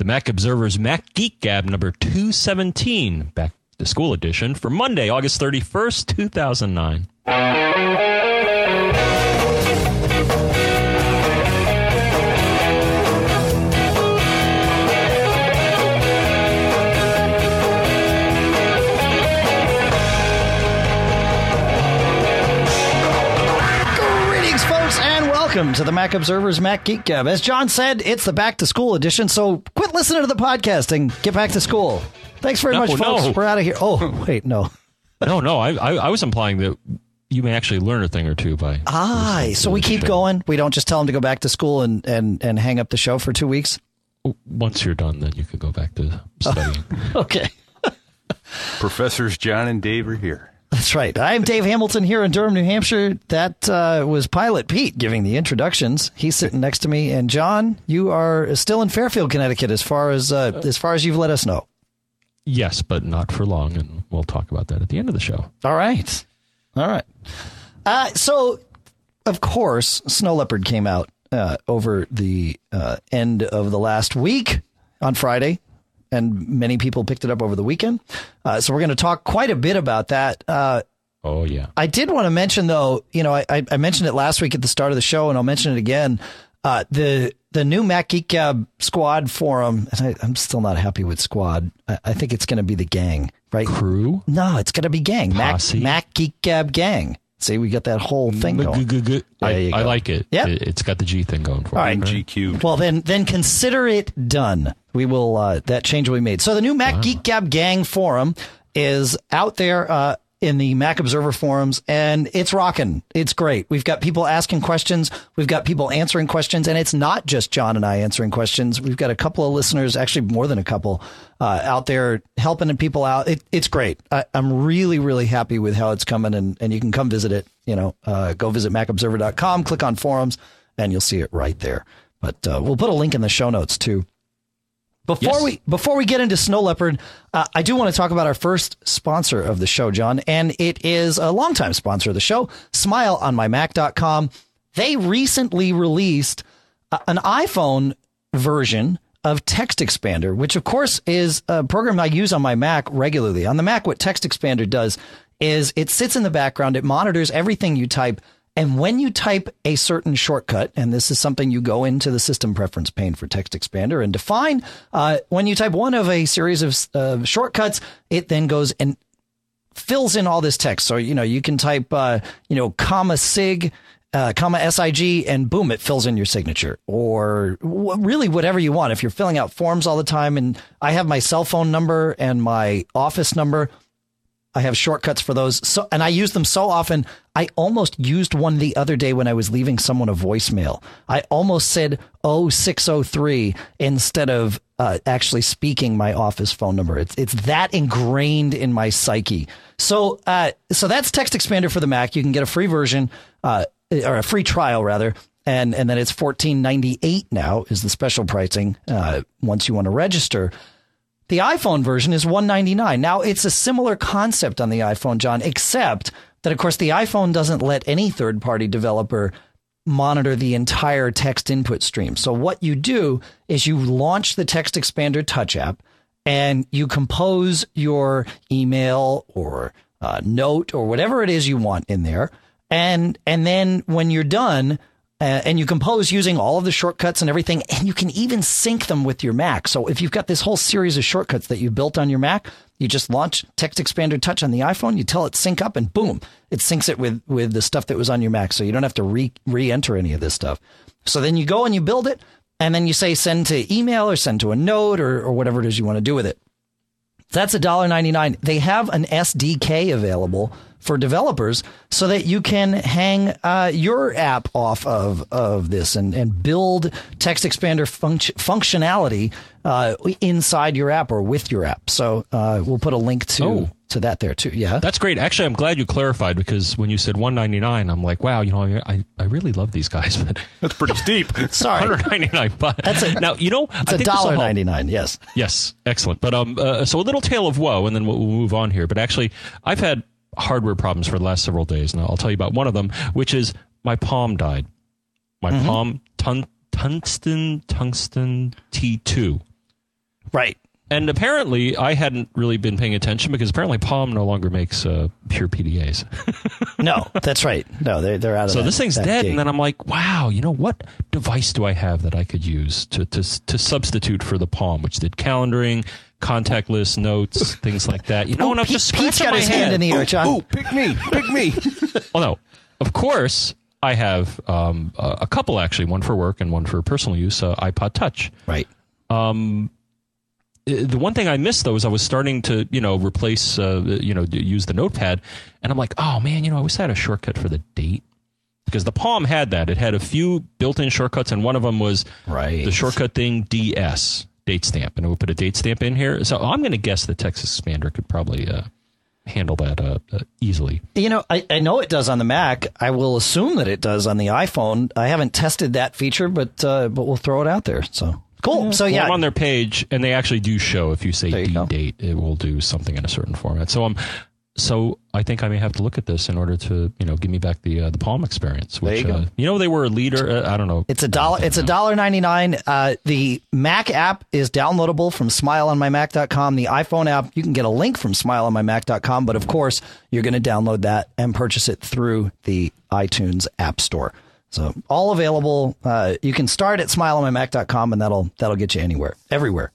the Mac Observer's Mac Geek Gab number 217, back to school edition for Monday, August 31st, 2009. Welcome to the Mac Observer's Mac Geek Gab. As John said, it's the back to school edition, so quit listening to the podcast and get back to school. Thanks very No, much, folks. no. We're out of here. Oh, wait, no. No, no, I, I, I was implying that you may actually learn a thing or two by. Ah, so we keep show. going. We don't just tell them to go back to school and, and, and hang up the show for two weeks. Once you're done, then you could go back to studying. Okay. Professors John and Dave are here. That's right. I'm Dave Hamilton here in Durham, New Hampshire. That uh, was Pilot Pete giving the introductions. He's sitting next to me, and John, you are still in Fairfield, Connecticut, as far as uh, as far as you've let us know. yes, but not for long, and we'll talk about that at the end of the show. All right, all right. Uh, so, of course, Snow Leopard came out uh, over the uh, end of the last week on Friday, and many people picked it up over the weekend. Uh, so we're going to talk quite a bit about that. Uh, Oh, yeah. I did want to mention though, you know, I, I I mentioned it last week at the start of the show, and I'll mention it again. Uh, the the new Mac Geek Gab Squad forum, and I, I'm still not happy with Squad. I, I think it's going to be the gang, right? Crew? No, it's going to be gang. Mac, Posse? Mac Geek Gab gang. See, we got that whole thing going. I, There I like it. Yep. It- It's got the G thing going for All it. right. right? GQ. Well, then, then consider it done. We will. Uh, that change will be made. So the new Mac Geek Gab Gang forum is out there uh, in the Mac Observer forums, and it's rocking. It's great. We've got people asking questions. We've got people answering questions, and it's not just John and I answering questions. We've got a couple of listeners, actually more than a couple, uh, out there helping people out. It, it's great. I, I'm really, really happy with how it's coming, and, and you can come visit it. You know, uh, go visit MacObserver.com, click on forums, and you'll see it right there. But uh, we'll put a link in the show notes too. Before Yes. we before we get into Snow Leopard, uh, I do want to talk about our first sponsor of the show, John, and it is a longtime sponsor of the show, SmileOnMyMac.com. They recently released uh, an iPhone version of Text Expander, which of course is a program I use on my Mac regularly. On the Mac, what Text Expander does is it sits in the background, it monitors everything you type, and when you type a certain shortcut, and this is something you go into the system preference pane for Text Expander and define, uh, when you type one of a series of uh, shortcuts, it then goes and fills in all this text. So, you know, you can type, uh, you know, comma sig, uh, comma SIG, and boom, it fills in your signature or w- really whatever you want. If you're filling out forms all the time, and I have my cell phone number and my office number, I have shortcuts for those. So, and I use them so often. I almost used one the other day when I was leaving someone a voicemail. I almost said 0603 instead of uh, actually speaking my office phone number. It's, it's that ingrained in my psyche. So, uh, so that's Text Expander for the Mac. You can get a free version, uh, or a free trial rather. And, and then it's fourteen ninety eight now is the special pricing, uh, once you want to register. The iPhone version is 199. Now it's a similar concept on the iPhone, John, except that of course the iPhone doesn't let any third-party developer monitor the entire text input stream. So what you do is you launch the Text Expander Touch app and you compose your email or uh, note or whatever it is you want in there. And and then when you're done, uh, and you compose using all of the shortcuts and everything, and you can even sync them with your Mac. So if you've got this whole series of shortcuts that you built on your Mac, you just launch Text Expander Touch on the iPhone, you tell it sync up, and boom, it syncs it with with the stuff that was on your Mac. So you don't have to re re-enter any of this stuff. So then you go and you build it, and then you say send to email or send to a note or, or whatever it is you want to do with it. That's $1.99. They have an SDK available for developers so that you can hang uh, your app off of, of this and, and build text expander func- functionality uh, inside your app or with your app. So uh, we'll put a link to, Oh. to that there too. Yeah. That's great. Actually, I'm glad you clarified because when you said 199, I'm like, wow, you know, I I really love these guys, but That's pretty steep. Sorry. 199. But That's a- now you know It's a dollar ninety nine. Yes. Yes, excellent. But um, uh, so a little tale of woe, and then we'll, we'll move on here. But actually, I've had hardware problems for the last several days, and I'll tell you about one of them, which is my Palm died. My Palm tun- tungsten tungsten T2. Right. And apparently, I hadn't really been paying attention because apparently Palm no longer makes uh, pure PDAs. No, that's right. No, they're they're out of so that- this thing's dead, gig. and then I'm like, wow, you know what device do I have that I could use to to to substitute for the Palm, which did calendaring, contact list, notes, things like that. You know, Oh, and I'm Pete- just Pete's scratching got my his head. hand in the air, John. Ooh, pick me, pick me. Oh no! Of course, I have um, a a couple actually, one for work and one for personal use. Uh, iPod Touch. right. Uh, The one thing I missed though is I was starting to you know replace uh, you know use the Notepad, and I'm like, oh man, you know I wish I had a shortcut for the date because the Palm had that. It had a few built-in shortcuts, and one of them was Right. the shortcut thing DS date stamp, and we'll put a date stamp in here. So I'm going to guess the Text Expander could probably uh, handle that uh, uh, easily. You know, I, I know it does on the Mac. I will assume that it does on the iPhone. I haven't tested that feature, but uh, but we'll throw it out there. So cool. So Well, yeah, I'm on their page, and they actually do show if you say you date, it will do something in a certain format. So um, so I think I may have to look at this in order to you know give me back the uh, the Palm experience. Which, you go. Uh, you know they were a leader. Uh, I don't know. It's a dollar. It's a dollar ninety nine. Uh, the Mac app is downloadable from SmileOnMyMac.com. The iPhone app, you can get a link from SmileOnMyMac.com, but of course, you're going to download that and purchase it through the iTunes App Store. So all available. Uh, you can start at SmileOnMyMac.com, and that'll that'll get you anywhere, everywhere,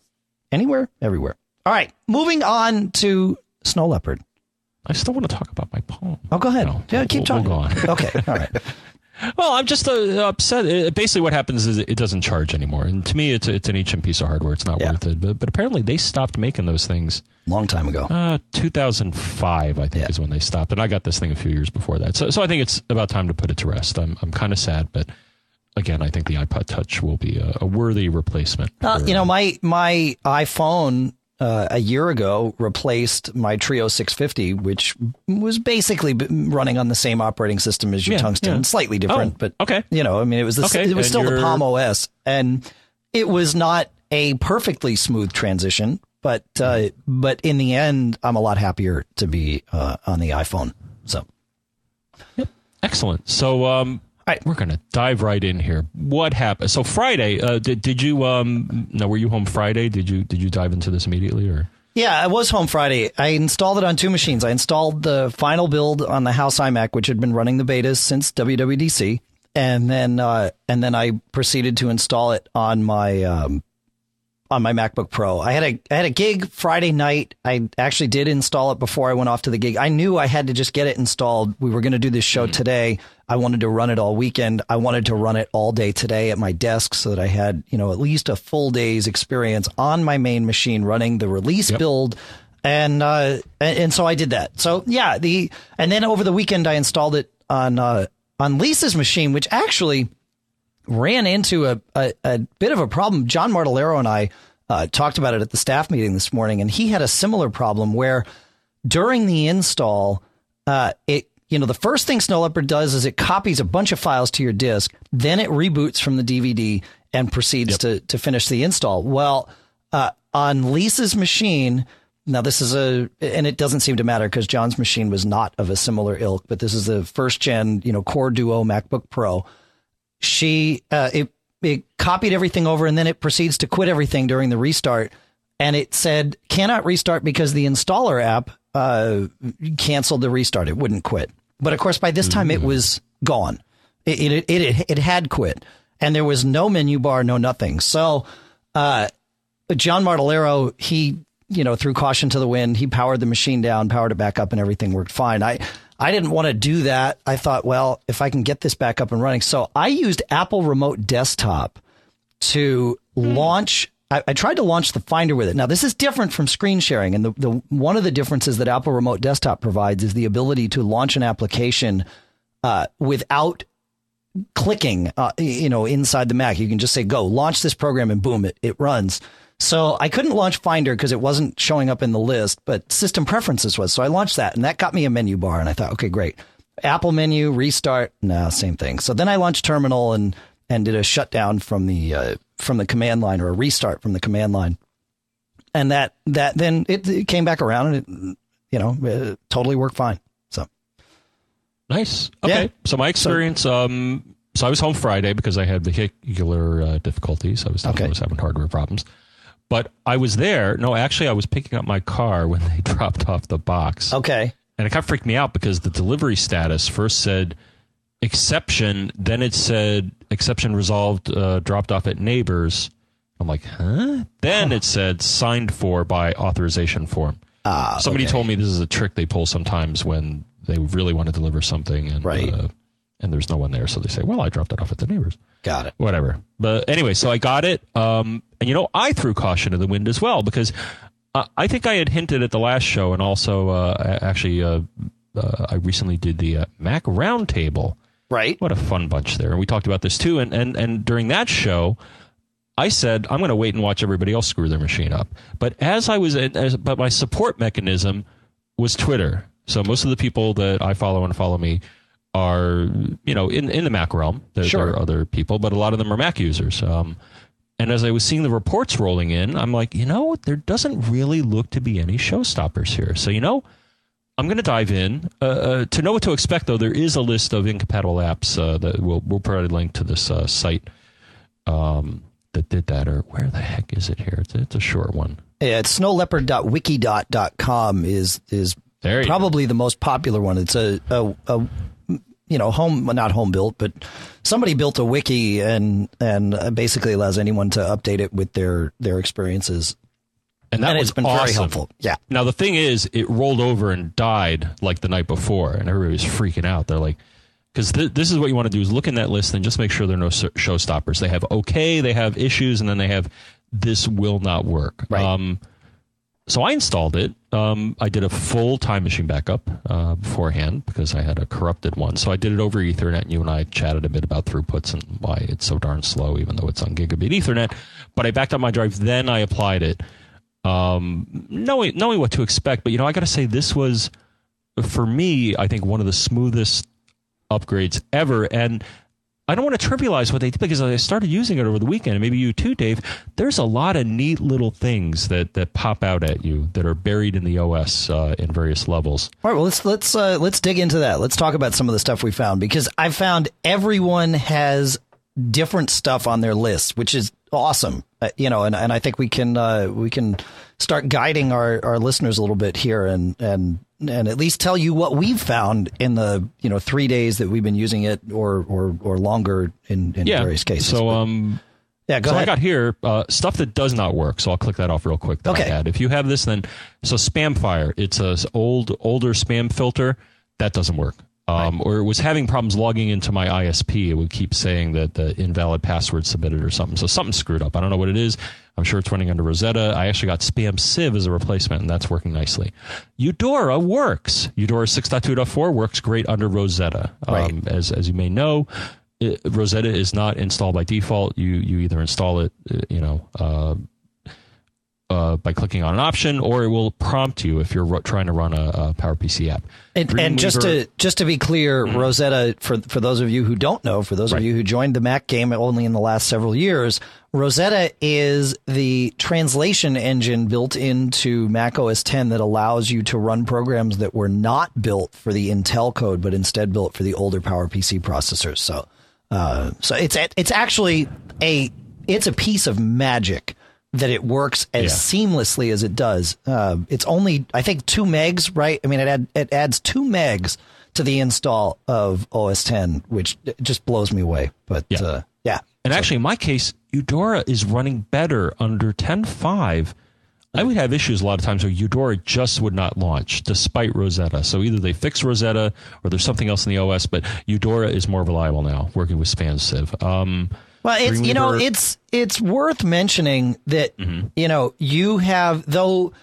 anywhere, everywhere. All right, moving on to Snow Leopard. I still want to talk about my Palm. Oh, go ahead. No, yeah, keep we'll- talking. we'll go on. okay, all right. Well, I'm just uh, upset. Uh, basically, what happens is it doesn't charge anymore, and to me, it's it's an ancient piece of hardware. It's not Yeah. worth it. But, but apparently, they stopped making those things. Long time ago. Uh, 2005, I think, Yeah. is when they stopped, and I got this thing a few years before that. So, so I think it's about time to put it to rest. I'm I'm kind of sad, but again, I think the iPod Touch will be a, a worthy replacement. Uh, for- you know, my my iPhone uh, a year ago replaced my Treo 650, which was basically running on the same operating system as your Yeah, Tungsten, yeah. slightly different, Oh, but okay. You know, I mean, it was the, Okay, it was still the you're- Palm OS, and it was not a perfectly smooth transition, but uh, but in the end, I'm a lot happier to be uh, on the iPhone. So yep. Excellent. So, um, we're going to dive right in here. What happened? So Friday, uh, did did you um? No, were you home Friday? Did you did you dive into this immediately or? Yeah, I was home Friday. I installed it on two machines. I installed the final build on the house iMac, which had been running the betas since WWDC, and then uh, and then I proceeded to install it on my um, on my MacBook Pro. I had a I had a gig Friday night. I actually did install it before I went off to the gig. I knew I had to just get it installed. We were going to do this show today. I wanted to run it all weekend. I wanted to run it all day today at my desk so that I had, you know, at least a full day's experience on my main machine running the release build. And, uh, and, and so I did that. So yeah, the, and then over the weekend I installed it on, uh, on Lisa's machine, which actually, ran into a, a, a bit of a problem. John Martellaro and I uh, talked about it at the staff meeting this morning, and he had a similar problem where during the install, uh, it you know the first thing Snow Leopard does is it copies a bunch of files to your disk, then it reboots from the DVD and proceeds to to finish the install. Well, uh, on Lisa's machine. Now this is a, and it doesn't seem to matter because John's machine was not of a similar ilk, but this is the first gen, you know, Core Duo MacBook Pro she uh, it it copied everything over and then it proceeds to quit everything during the restart. And it said cannot restart because the installer app uh, canceled the restart. It wouldn't quit. But of course by this time it was gone. It it, it it it had quit. And there was no menu bar no nothing. So uh, John Martellaro he you know threw caution to the wind. He powered the machine down powered it back up and everything worked fine. I I didn't want to do that. I thought, well, if I can get this back up and running. So I used Apple Remote Desktop to launch. I, I tried to launch the Finder with it. Now, this is different from screen sharing. And the, the one of the differences that Apple Remote Desktop provides is the ability to launch an application uh, without clicking, uh, you know, inside the Mac. You can just say, go launch this program and boom, it, it runs. So I couldn't launch Finder because it wasn't showing up in the list, but system preferences was. So I launched that and that got me a menu bar. And I thought, okay, great. Apple menu, restart. No, same thing. So then I launched terminal and, and did a shutdown from the, uh, from the command line or a restart from the command line. And that, that then it, it came back around and it, you know, it totally worked fine. So Nice. Okay. Yeah. So my experience, um, so I was home Friday because I had vehicular uh, difficulties. I was, Okay. I was having hardware problems. But I was there. No, actually, I was picking up my car when they dropped off the box. Okay. And it kind of freaked me out because the delivery status first said exception, then it said exception resolved, uh, dropped off at neighbors. I'm like, huh? Then it said signed for by authorization form. Ah, Somebody okay. told me this is a trick they pull sometimes when they really want to deliver something and Right. uh, and there's no one there, so they say, "Well, I dropped it off at the neighbors." Got it. Whatever. But anyway, so I got it, um, and you know, I threw caution to the wind as well because uh, I think I had hinted at the last show, and also uh, actually, uh, uh, I recently did the uh, Mac Roundtable. Right. What a fun bunch there, and we talked about this too. And and and during that show, I said I'm going to wait and watch everybody else screw their machine up. But as I was, as, but my support mechanism was Twitter. So most of the people that I follow and follow me are, you know, in in the Mac realm. There, Sure. there are other people, but a lot of them are Mac users. Um, and as I was seeing the reports rolling in, I'm like, you know, there doesn't really look to be any showstoppers here. So you know. I'm going to dive in. Uh, uh, to know what to expect, though, there is a list of incompatible apps uh, that we'll, we'll provide a link to this uh, site um, that did that. Or where the heck is it here? It's, it's a short one. Yeah, it's snowleopard.wikidot.com is is probably the most popular one. It's a, a, a you know home not home built, but somebody built a wiki and and uh, basically allows anyone to update it with their their experiences. And that and was been awesome. very helpful. Yeah. Now the thing is, it rolled over and died like the night before, and everybody was freaking out. They're like, because th- this is what you want to do is look in that list and just make sure there are no showstoppers. They have okay, they have issues, and then they have this will not work. Right. Um, so I installed it. Um, I did a full time machine backup uh, beforehand because I had a corrupted one. So I did it over Ethernet, and you and I chatted a bit about throughputs and why it's so darn slow, even though it's on gigabit Ethernet. But I backed up my drive, then I applied it, um, knowing knowing what to expect. But you know, I got to say, this was for me, I think one of the smoothest upgrades ever, and. I don't want to trivialize what they did because I started using it over the weekend, and maybe you too, Dave. There's a lot of neat little things that, that pop out at you that are buried in the OS uh, in various levels. All right, well let's let's uh, let's dig into that. Let's talk about some of the stuff we found because I found everyone has different stuff on their list, which is awesome. Uh, you know, and, and I think we can uh, we can start guiding our, our listeners a little bit here and and and at least tell you what we've found in the you know three days that we've been using it or or or longer in, in Yeah. various cases. So, But- um, yeah, go so I got here uh, stuff that does not work. So I'll click that off real quick. That Okay. I had. If you have this, then so Spamfire. It's a old older spam filter that doesn't work. Um, Or it was having problems logging into my ISP. It would keep saying that the invalid password submitted or something. So something screwed up. I don't know what it is. I'm sure it's running under Rosetta. I actually got Spam Sieve as a replacement, and that's working nicely. Eudora works. Eudora 6.2.4 works great under Rosetta. Right. Um, as as you may know, it, Rosetta is not installed by default. You you either install it, uh, you know, uh, uh, by clicking on an option, or it will prompt you if you're trying to run a, a PowerPC app. And, and just to just to be clear, Rosetta for for those of you who don't know, for those Right. of you who joined the Mac game only in the last several years, Rosetta is the translation engine built into Mac OS 10 that allows you to run programs that were not built for the Intel code, but instead built for the older PowerPC processors. So, uh, so it's it's actually a it's a piece of magic that it works as Yeah. seamlessly as it does. Uh, it's only, I think, two megs, right? I mean, it add, it adds two megs to the install of OS 10, which just blows me away. But Yeah. uh, yeah, And actually, in my case, Eudora is running better under 10.5. I would have issues a lot of times where Eudora just would not launch despite Rosetta. So either they fix Rosetta or there's something else in the OS, but Eudora is more reliable now, working with Spam Sieve. Um, Well, it's you know it's it's worth mentioning that you know you have though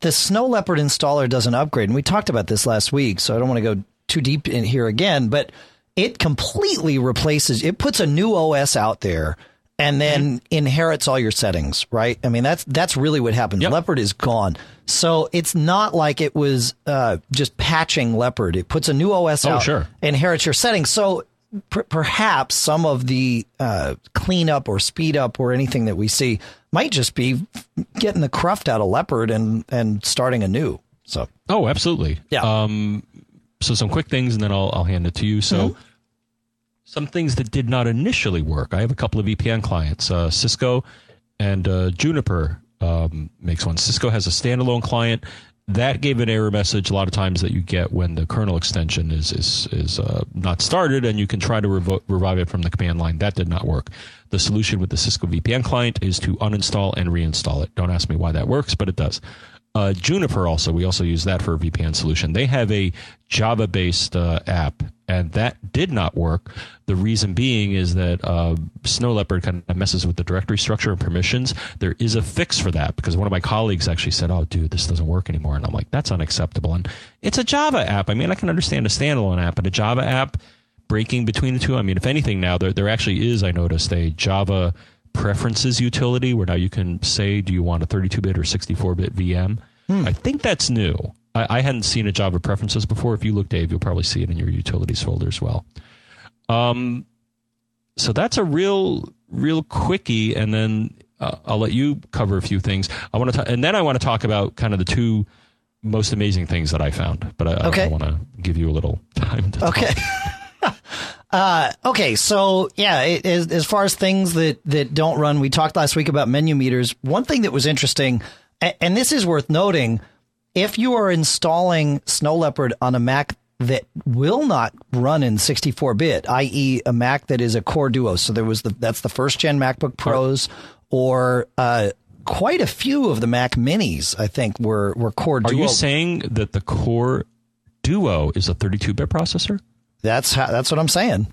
the Snow Leopard installer does an upgrade, and we talked about this last week, so I don't want to go too deep in here again, but it completely replaces it puts a new OS out there and then inherits all your settings, right? I mean that's that's really what happens. Yep. Leopard is gone. So it's not like it was uh, just patching Leopard. It puts a new OS Oh, out, sure. inherits your settings. So per- perhaps some of the uh, cleanup or speed up or anything that we see might just be getting the cruft out of Leopard and and starting anew. So oh, absolutely. Yeah. Um, so some quick things, and then I'll, I'll hand it to you. So some things that did not initially work. I have a couple of VPN clients. Uh, Cisco and uh, Juniper um, makes one. Cisco has a standalone client that gave an error message a lot of times that you get when the kernel extension is is is uh, not started, and you can try to revo- revive it from the command line. That did not work. The solution with the Cisco VPN client is to uninstall and reinstall it. Don't ask me why that works, but it does. Uh, Juniper also, we also use that for a VPN solution. They have a Java based uh, app, and that did not work. The reason being is that uh, Snow Leopard kind of messes with the directory structure and permissions. There is a fix for that because one of my colleagues actually said, Oh, dude, this doesn't work anymore. And I'm like, That's unacceptable. And it's a Java app. I mean, I can understand a standalone app, but a Java app breaking between the two. I mean, if anything, now there, there actually is, I noticed, a Java preferences utility where now you can say, do you want a 32 bit or 64 bit VM? Hmm. I think that's new. I, I, hadn't seen a Java preferences before. If you look, Dave, you'll probably see it in your utilities folder as well. Um, so that's a real, real quickie. And then uh, I'll let you cover a few things. I want to, and then I want to talk about kind of the two most amazing things that I found. But I, okay. I, I want to give you a little time to okay. Uh, okay, so yeah, it, as, as far as things that, that don't run, we talked last week about menu meters. One thing that was interesting, and, this is worth noting, if you are installing Snow Leopard on a Mac that will not run in 64-bit, i.e., a Mac that is a Core Duo, so there was the that's the first gen MacBook Pros, or uh, quite a few of the Mac Minis, I think, were were Core Are Duo. you saying that the Core Duo is a 32-bit processor? That's how, that's what I'm saying.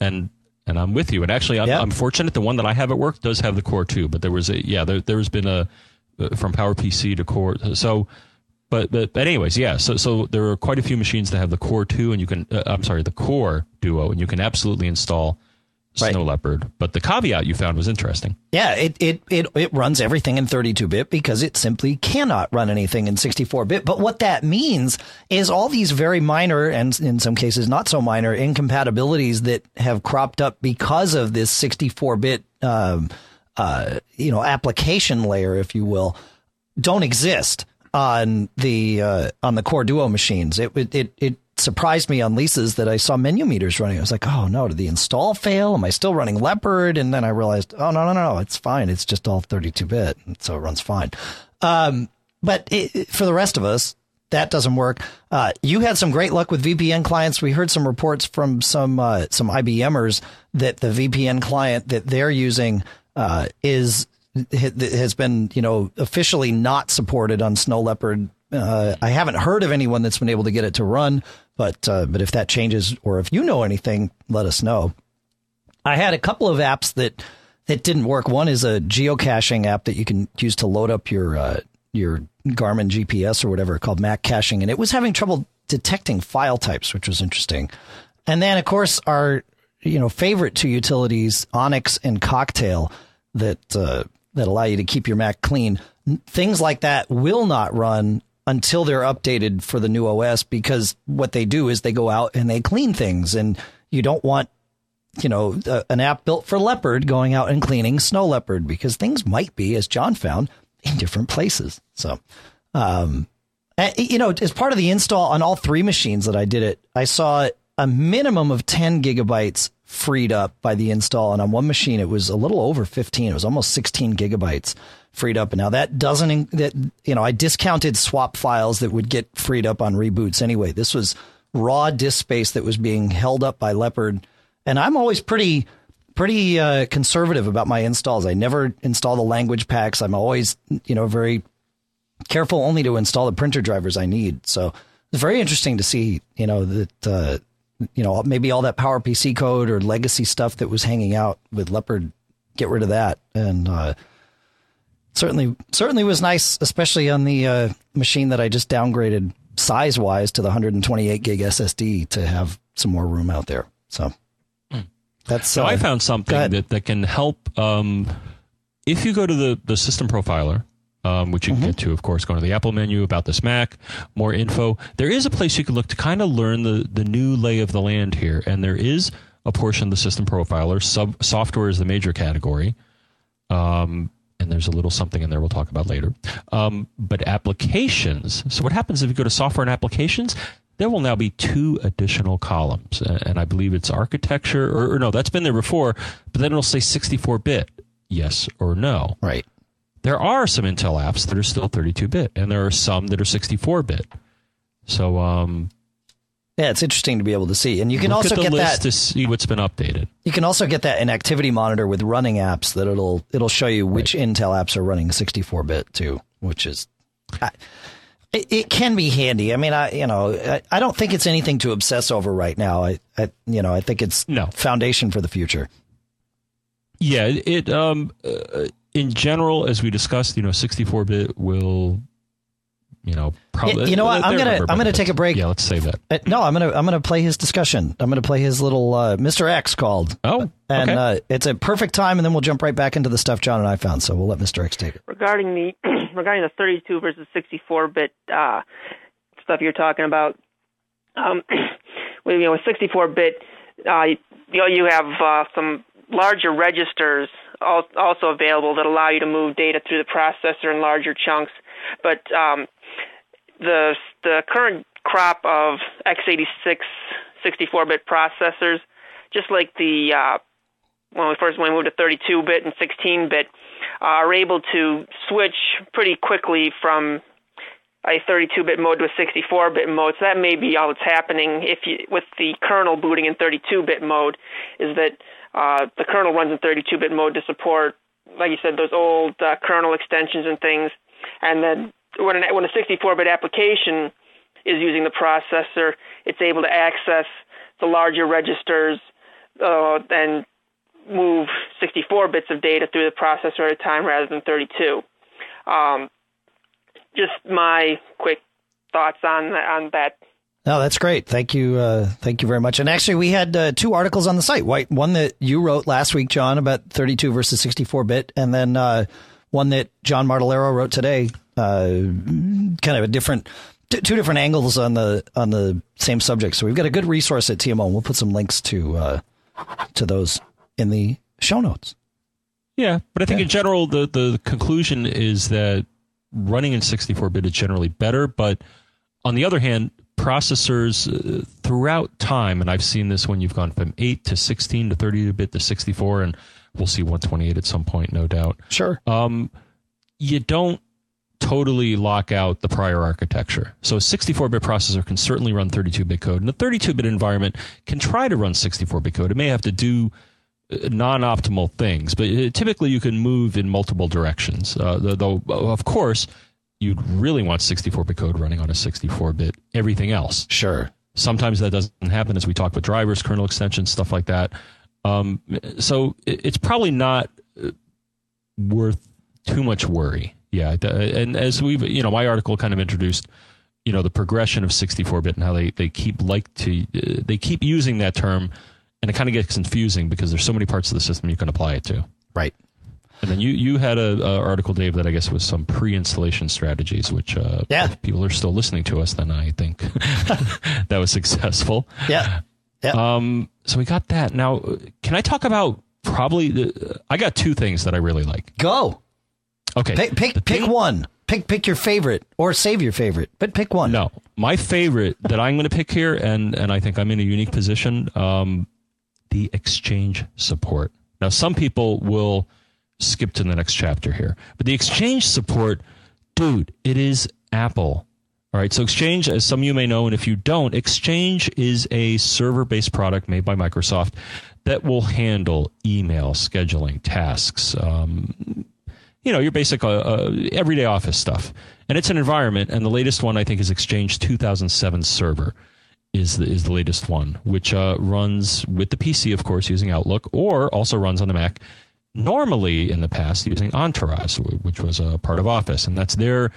And and I'm with you. And actually, I'm, Yep. I'm fortunate. The one that I have at work does have the Core two. But there was a yeah, there there's been a from PowerPC to Core. So, but but but anyways, yeah. So so there are quite a few machines that have the Core two, and you can uh, I'm sorry, the Core Duo, and you can absolutely install Right. Snow Leopard. But the caveat you found was interesting. Yeah, it, it, it, it runs everything in 32 bit because it simply cannot run anything in 64 bit. But what that means is all these very minor and in some cases not so minor incompatibilities that have cropped up because of this 64 bit, um, uh, you know, application layer, if you will, don't exist on the, uh, on the Core Duo machines. It, it, it, surprised me on Lisa's that I saw menu meters running. I was like, oh no, did the install fail? Am I still running Leopard? And then I realized, oh no, no, no, it's fine. It's just all 32 bit. So it runs fine. Um, but it- for the rest of us, that doesn't work. Uh, you had some great luck with VPN clients. We heard some reports from some uh, some IBMers that the VPN client that they're using uh, is has been you know officially not supported on Snow Leopard. Uh, I haven't heard of anyone that's been able to get it to run, but uh, but if that changes or if you know anything, let us know. I had a couple of apps that that didn't work. One is a geocaching app that you can use to load up your uh, your Garmin GPS or whatever called Mac caching, and it was having trouble detecting file types, which was interesting. And then, of course, our you know favorite two utilities, Onyx and Cocktail, that uh, that allow you to keep your Mac clean. Things like that will not run until they're updated for the new OS because what they do is they go out and they clean things, and you don't want you know, an app built for Leopard going out and cleaning Snow Leopard because things might be, as John found, in different places. So, um, you know, as part of the install on all three machines that I did it, I saw a minimum of 10 gigabytes freed up by the install. And on one machine, it was a little over 15. It was almost 16 gigabytes freed up. And now that doesn't, that, you know, I discounted swap files that would get freed up on reboots anyway. This was raw disk space that was being held up by Leopard. And I'm always pretty, pretty uh, conservative about my installs. I never install the language packs. I'm always, you know, very careful only to install the printer drivers I need. So it's very interesting to see, you know, that, uh, you know, maybe all that PowerPC code or legacy stuff that was hanging out with Leopard, get rid of that. And, uh, certainly, certainly was nice, especially on the, uh, machine that I just downgraded size wise to the 128 gig SSD to have some more room out there. So that's, So uh, I found something that, that can help. Um, if you go to the, the system profiler, um, which you Mm-hmm. can get to, of course, go to the Apple menu about this Mac, more info. There is a place you can look to kind of learn the, the new lay of the land here. And there is a portion of the system profiler. Sub, software is the major category. Um, and there's a little something in there we'll talk about later. Um, but applications. So what happens if you go to software and applications? There will now be two additional columns, and I believe it's architecture, or, or no, that's been there before. But then it'll say 64-bit, yes or no. right. There are some Intel apps that are still 32 bit, and there are some that are 64 bit. So, um, Yeah, it's interesting to be able to see, and you can look also at the get list that. to see what's been updated. You can also get that in Activity Monitor with running apps that it'll it'll show you which Intel apps are running 64-bit too, which is I, it, it can be handy. I mean, I you know I, I don't think it's anything to obsess over right now. I, I you know I think it's No. foundation for the future. Yeah, it, it um uh, in general, as we discussed, you know, 64 bit will, you know, probably. you know what? I'm gonna- I'm gonna take a break. Yeah, let's say that. Uh, no, I'm gonna I'm gonna play his discussion. I'm gonna play his little uh, Mr. X called. Oh, And okay. uh, it's a perfect time, and then we'll jump right back into the stuff John and I found. So we'll let Mr. X take it. regarding the regarding the 32 versus 64 bit uh, stuff you're talking about. Um, with, you know, with 64 bit, uh, you know, you have uh, some larger registers al- also available that allow you to move data through the processor in larger chunks. But um, the the current crop of x86 64 bit processors, just like the uh, when we first when we moved to 32 bit and 16 bit, uh, are able to switch pretty quickly from a 32-bit mode to a 64-bit mode. So that may be all that's happening if you, with the kernel booting in 32-bit mode, is that uh, the kernel runs in 32-bit mode to support, like you said, those old uh, kernel extensions and things. And then when, an, when a 64-bit application is using the processor, it's able to access the larger registers uh, and move 64 bits of data through the processor at a time rather than 32. Um, just my quick thoughts on on that. No, that's great. Thank you. Uh, thank you very much. And actually, we had uh, two articles on the site. White, one that you wrote last week, John, about 32 versus 64 bit, and then uh, one that John Martellaro wrote today, uh, kind of a different, t- two different angles on the on the same subject. So we've got a good resource at TMO. And we'll put some links to uh, to those in the show notes. Yeah, but I think Yeah. in general, the, the conclusion is that running in 64 bit is generally better. But on the other hand, processors uh, throughout time, and I've seen this when you've gone from 8 to 16 to 32 bit to 64, and we'll see 128 at some point, no doubt. Sure. Um, you don't totally lock out the prior architecture. So a 64-bit processor can certainly run 32-bit code, and a 32-bit environment can try to run 64-bit code. It may have to do uh, non-optimal things, but uh, typically you can move in multiple directions. Uh, though, of course, you'd really want 64-bit code running on a 64-bit everything else. Sure. Sometimes that doesn't happen as we talk with drivers, kernel extensions, stuff like that. Um, so it's probably not uh, worth too much worry. Yeah, and as we've, you know, my article kind of introduced, you know, the progression of 64-bit and how they they keep like to uh, they keep using that term, and it kind of gets confusing because there's so many parts of the system you can apply it to. Right. And then you you had a, a article, Dave, that I guess was some pre-installation strategies, which uh, Yeah. if people are still listening to us, then I think that was successful. Yeah. Yeah. Um, so we got that. Now, can I talk about probably the? I got two things that I really like. Go. Okay, Pick pick pick thing- one. Pick pick your favorite or save your favorite, but pick one. No, my favorite that I'm going to pick here, and and I think I'm in a unique position. Um, the exchange support. Now, some people will skip to the next chapter here, but the exchange support, dude, it is Apple. All right, so Exchange, as some of you may know, and if you don't, Exchange is a server based product made by Microsoft that will handle email scheduling tasks, um, you know, your basic uh, uh, everyday office stuff. And it's an environment, and the latest one I think is Exchange 2007 Server is the, is the latest one, which uh, runs with the PC, of course, using Outlook, or also runs on the Mac. Normally, in the past, using Entourage, which was a part of Office, and that's their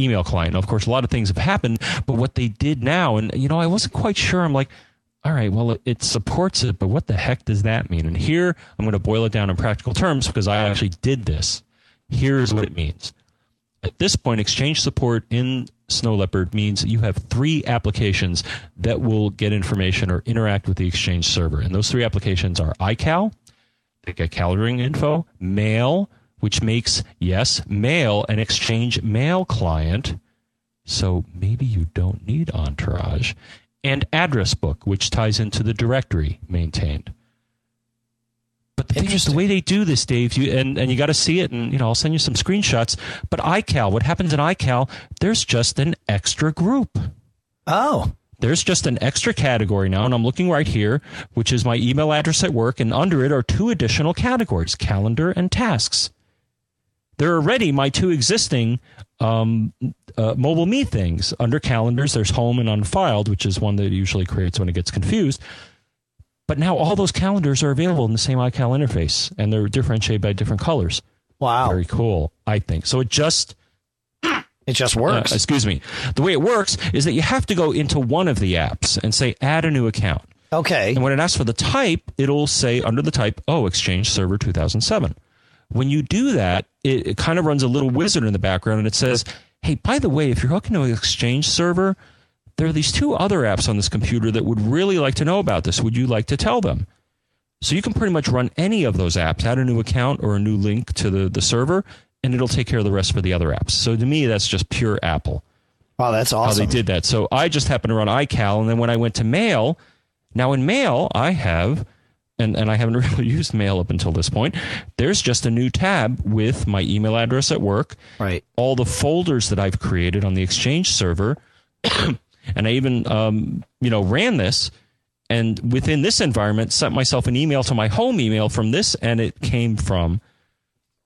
email client. Now, of course, a lot of things have happened, but what they did now, and you know, I wasn't quite sure. I'm like, all right, well, it, supports it, but what the heck does that mean? And here, I'm going to boil it down in practical terms because I actually did this. Here's what it means. At this point, Exchange support in Snow Leopard means you have three applications that will get information or interact with the Exchange server. And those three applications are iCal, they get calendaring info, Mail, which makes, yes, Mail an Exchange mail client. So maybe you don't need Entourage. And Address Book, which ties into the directory maintained. But the The thing is, the way they do this, Dave, you and, and you got to see it, and you know, I'll send you some screenshots. But iCal, what happens in iCal? There's just an extra group. Oh, There's just an extra category now, and I'm looking right here, which is my email address at work, and under it are two additional categories: calendar and tasks. There are already my two existing um, uh, mobile me things under calendars. There's home and unfiled, which is one that usually creates when it gets confused. But now all those calendars are available in the same iCal interface, and they're differentiated by different colors. wow. Very cool, I think. So it just it just uh, works. excuse me. The way it works is that you have to go into one of the apps and say add a new account. okay. And when it asks for the type, it'll say under the type, oh, Exchange Server 2007. When you do that, it, it kind of runs a little wizard in the background and it says, hey, by the way, if you're hooking to an Exchange Server, there are these two other apps on this computer that would really like to know about this. Would you like to tell them? So you can pretty much run any of those apps, add a new account or a new link to the, the server, and it'll take care of the rest for the other apps. So to me, that's just pure Apple Wow, that's awesome. how they did that. So I just happened to run iCal, and then when I went to Mail, now in Mail I have, and and I haven't really used Mail up until this point. There's just a new tab with my email address at work, Right. all the folders that I've created on the Exchange server, and I even um, you know ran this. And within this environment, sent myself an email to my home email from this, and it came from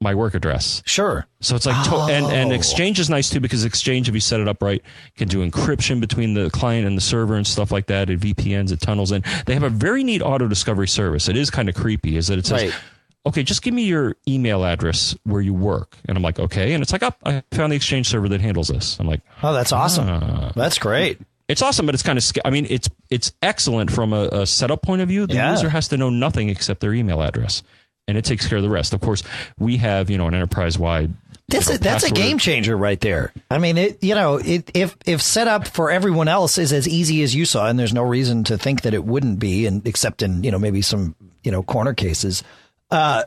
my work address. Sure. So it's like, to- and, and Oh. Exchange is nice too because Exchange, if you set it up right, can do encryption between the client and the server and stuff like that. It VPNs, it tunnels in. They have a very neat auto discovery service. It is kind of creepy, is that it says, Right. okay, just give me your email address where you work. And I'm like, okay. And it's like, up, I found the Exchange server that handles this. I'm like, Oh, that's awesome. Ah. That's great. it's awesome, but it's kind of, I mean, it's it's excellent from a, a setup point of view. The Yeah. user has to know nothing except their email address. And it takes care of the rest. Of course, we have, you know, an enterprise wide. That's a, that's a game changer right there. I mean, it you know, it, if if set up for everyone else is as easy as you saw, and there's no reason to think that it wouldn't be, and except in you know maybe some you know corner cases, uh,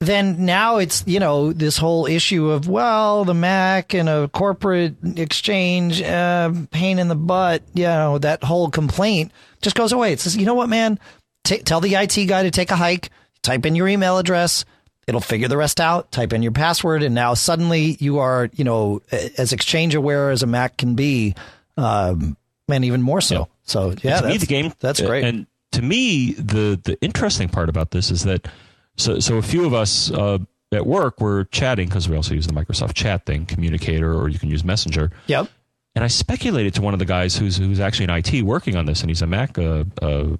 then now it's you know this whole issue of well the Mac and a corporate exchange uh, pain in the butt, you know that whole complaint just goes away. It says you know what, man, Ta tell the IT guy to take a hike, type in your email address, it'll figure the rest out. Type in your password and now suddenly you are you know as exchange aware as a mac can be um and even more so. So yeah to me, that's, the game that's great. And to me, the the interesting part about this is that so so a few of us uh, at work were chatting because we also use the Microsoft Chat thing, Communicator, or you can use Messenger. yep. And I speculated to one of the guys who's who's actually in IT working on this, and he's a Mac uh, uh,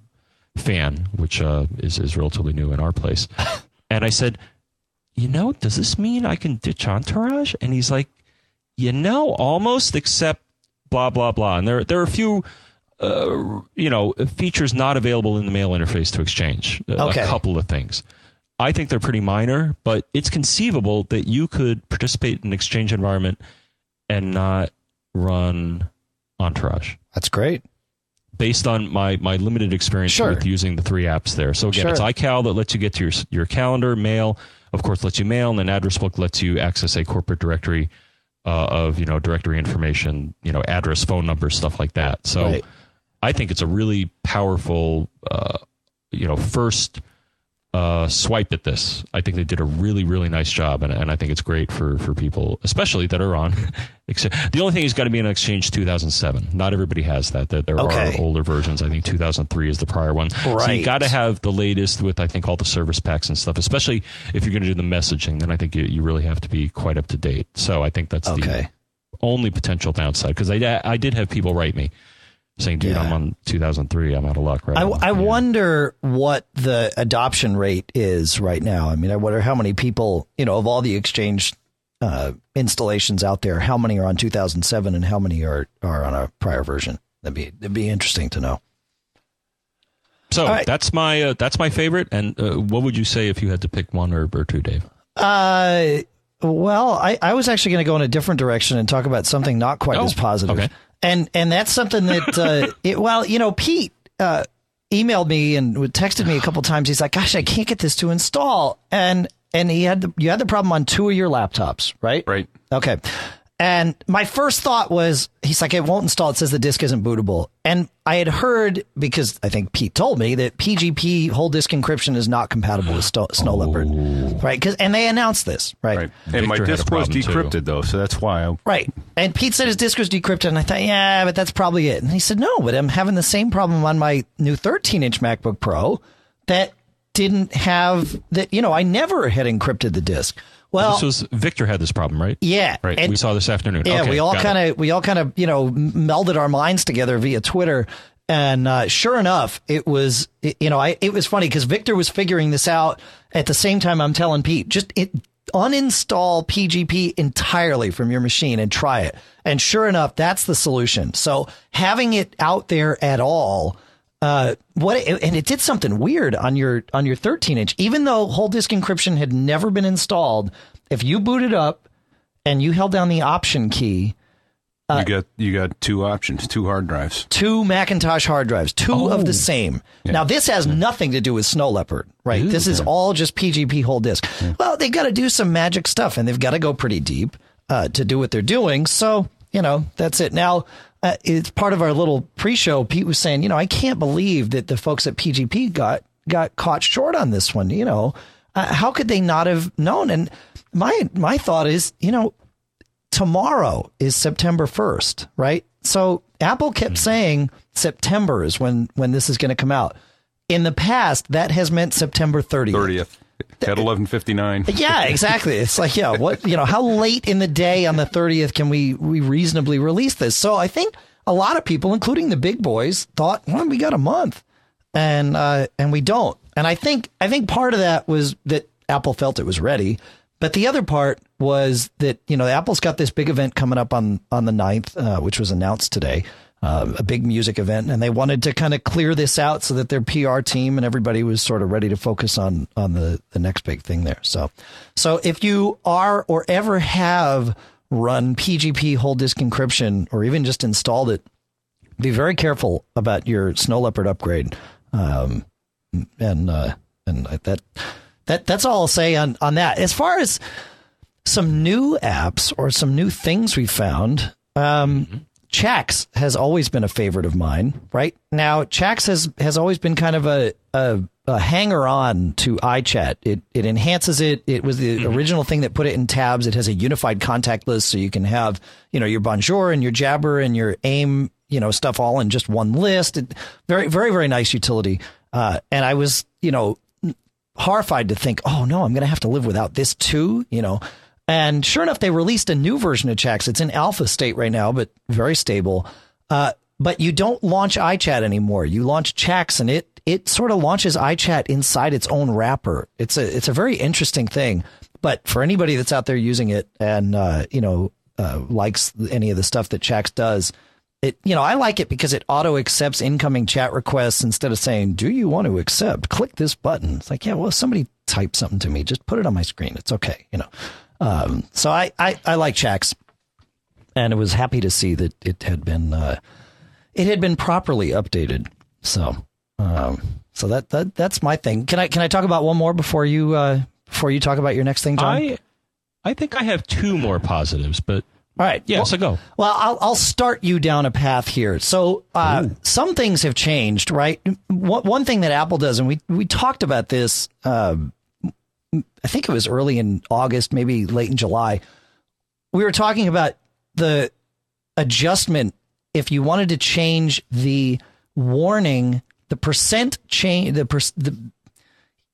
fan, which uh, is is relatively new in our place. And I said, you know, does this mean I can ditch Entourage? And he's like, you know, almost, except blah blah blah. And there there are a few. Uh, you know, features not available in the mail interface to Exchange. Uh, Okay. A couple of things. I think they're pretty minor, but it's conceivable that you could participate in an Exchange environment and not run Entourage that's great based on my, my limited experience Sure. with using the three apps there. So again, Sure. it's iCal that lets you get to your your calendar, mail, of course, lets you mail, and then Address Book lets you access a corporate directory uh, of you know directory information, you know address, phone numbers, stuff like that. So Right. I think it's a really powerful, uh, you know, first uh, swipe at this. I think they did a really, really nice job, and, and I think it's great for, for people, especially that are on. The only thing is got to be an Exchange 2007. Not everybody has that. There, there Okay. are older versions. I think 2003 is the prior one. Right. So you got to have the latest with I think all the service packs and stuff. Especially if you're going to do the messaging, then I think you, you really have to be quite up to date. So I think that's okay the only potential downside because I I did have people write me saying, "Dude, Yeah. I'm on 2003. I'm out of luck." Right. I, I wonder what the adoption rate is right now. I mean, I wonder how many people, you know, of all the exchange uh, installations out there, how many are on 2007 and how many are, are on a prior version. That'd be that'd be interesting to know. So right. that's my uh, that's my favorite. And uh, what would you say if you had to pick one or, or two, Dave? Uh, well, I, I was actually going to go in a different direction and talk about something not quite Oh, as positive. okay. And and that's something that uh, it, well, you know, Pete uh, emailed me and texted me a couple times. He's like, "Gosh, I can't get this to install." And and he had the, you had the problem on two of your laptops, right? Right. Okay. And my first thought was, he's like, it won't install. It says the disk isn't bootable. And I had heard, because I think Pete told me, that PGP whole disk encryption is not compatible with Sto- Snow Leopard. Oh. Right. Cause, and they announced this, right? Right. And my Victor had a disk was problem, too. decrypted though, so that's why I Right. And Pete said his disk was decrypted. And I thought, yeah, but that's probably it. And he said, no, but I'm having the same problem on my new 13 inch MacBook Pro that didn't have that, you know, I never had encrypted the disk. Well, this was Victor had this problem, right? yeah. Right. And- we saw this afternoon. yeah, Okay, we all kind of we all kind of you know melded our minds together via Twitter, and uh, sure enough, it was it- you know I it was funny because Victor was figuring this out at the same time I'm telling Pete just it uninstall PGP entirely from your machine and try it, and sure enough, that's the solution. So having it out there at all. Uh, what it, and it did something weird on your on your 13 inch. Even though whole disk encryption had never been installed, if you booted up and you held down the option key, you got you got two options, two hard drives. two Macintosh hard drives, two of the same. Now this has nothing to do with Snow Leopard, right? this is all just PGP whole disk. Well, they've got to do some magic stuff, and they've got to go pretty deep uh, to do what they're doing. So you know that's it. Now uh, it's part of our little pre-show. Pete was saying, you know, I can't believe that the folks at PGP got got caught short on this one. You know, uh, how could they not have known? And my my thought is, you know, tomorrow is September 1st, right? So Apple kept saying September is when when this is going to come out. In the past, that has meant September 30th. Thirtieth at eleven fifty nine. Yeah, exactly. It's like, yeah, what, you know, how late in the day on the 30th can we we reasonably release this? So I think a lot of people, including the big boys, thought, well, we got a month. And uh and we don't. And I think I think part of that was that Apple felt it was ready. But the other part was that, you know, Apple's got this big event coming up on on the 9th, uh, which was announced today. Uh, a big music event, and they wanted to kind of clear this out so that their PR team and everybody was sort of ready to focus on on the the next big thing there. So, so if you are or ever have run PGP whole disk encryption or even just installed it, be very careful about your Snow Leopard upgrade. Um, and uh, and that that that's all I'll say on on that. As far as some new apps or some new things we found. Um, Chax has always been a favorite of mine. Right now, Chax has has always been kind of a a, a hanger on to iChat. It it enhances it. It was the original thing that put it in tabs. It has a unified contact list, so you can have you know your Bonjour and your Jabber and your AIM you know stuff all in just one list. It, very very very nice utility. Uh, and I was you know horrified to think, oh no, I'm going to have to live without this too, you know. And sure enough, they released a new version of Chax. It's in alpha state right now, but very stable. Uh, but you don't launch iChat anymore. You launch Chax, and it it sort of launches iChat inside its own wrapper. It's a it's a very interesting thing. But for anybody that's out there using it and uh, you know uh, likes any of the stuff that Chax does, it you know I like it because it auto accepts incoming chat requests instead of saying, "Do you want to accept?" Click this button. It's like, yeah, well, somebody type something to me, just put it on my screen. It's okay, you know. Um, so I, I I like Chax, and I was happy to see that it had been uh, it had been properly updated. So um, so that, that that's my thing. Can I can I talk about one more before you uh, before you talk about your next thing, John? I I think I have two more positives, but All right. yeah, Well- so go. Well, I'll, I'll start you down a path here. So, uh, some things have changed, right? One, one thing that Apple does, and we, we talked about this, um, I think it was early in August, maybe late in July. We were talking about the adjustment if you wanted to change the warning, the percent change, the, per, the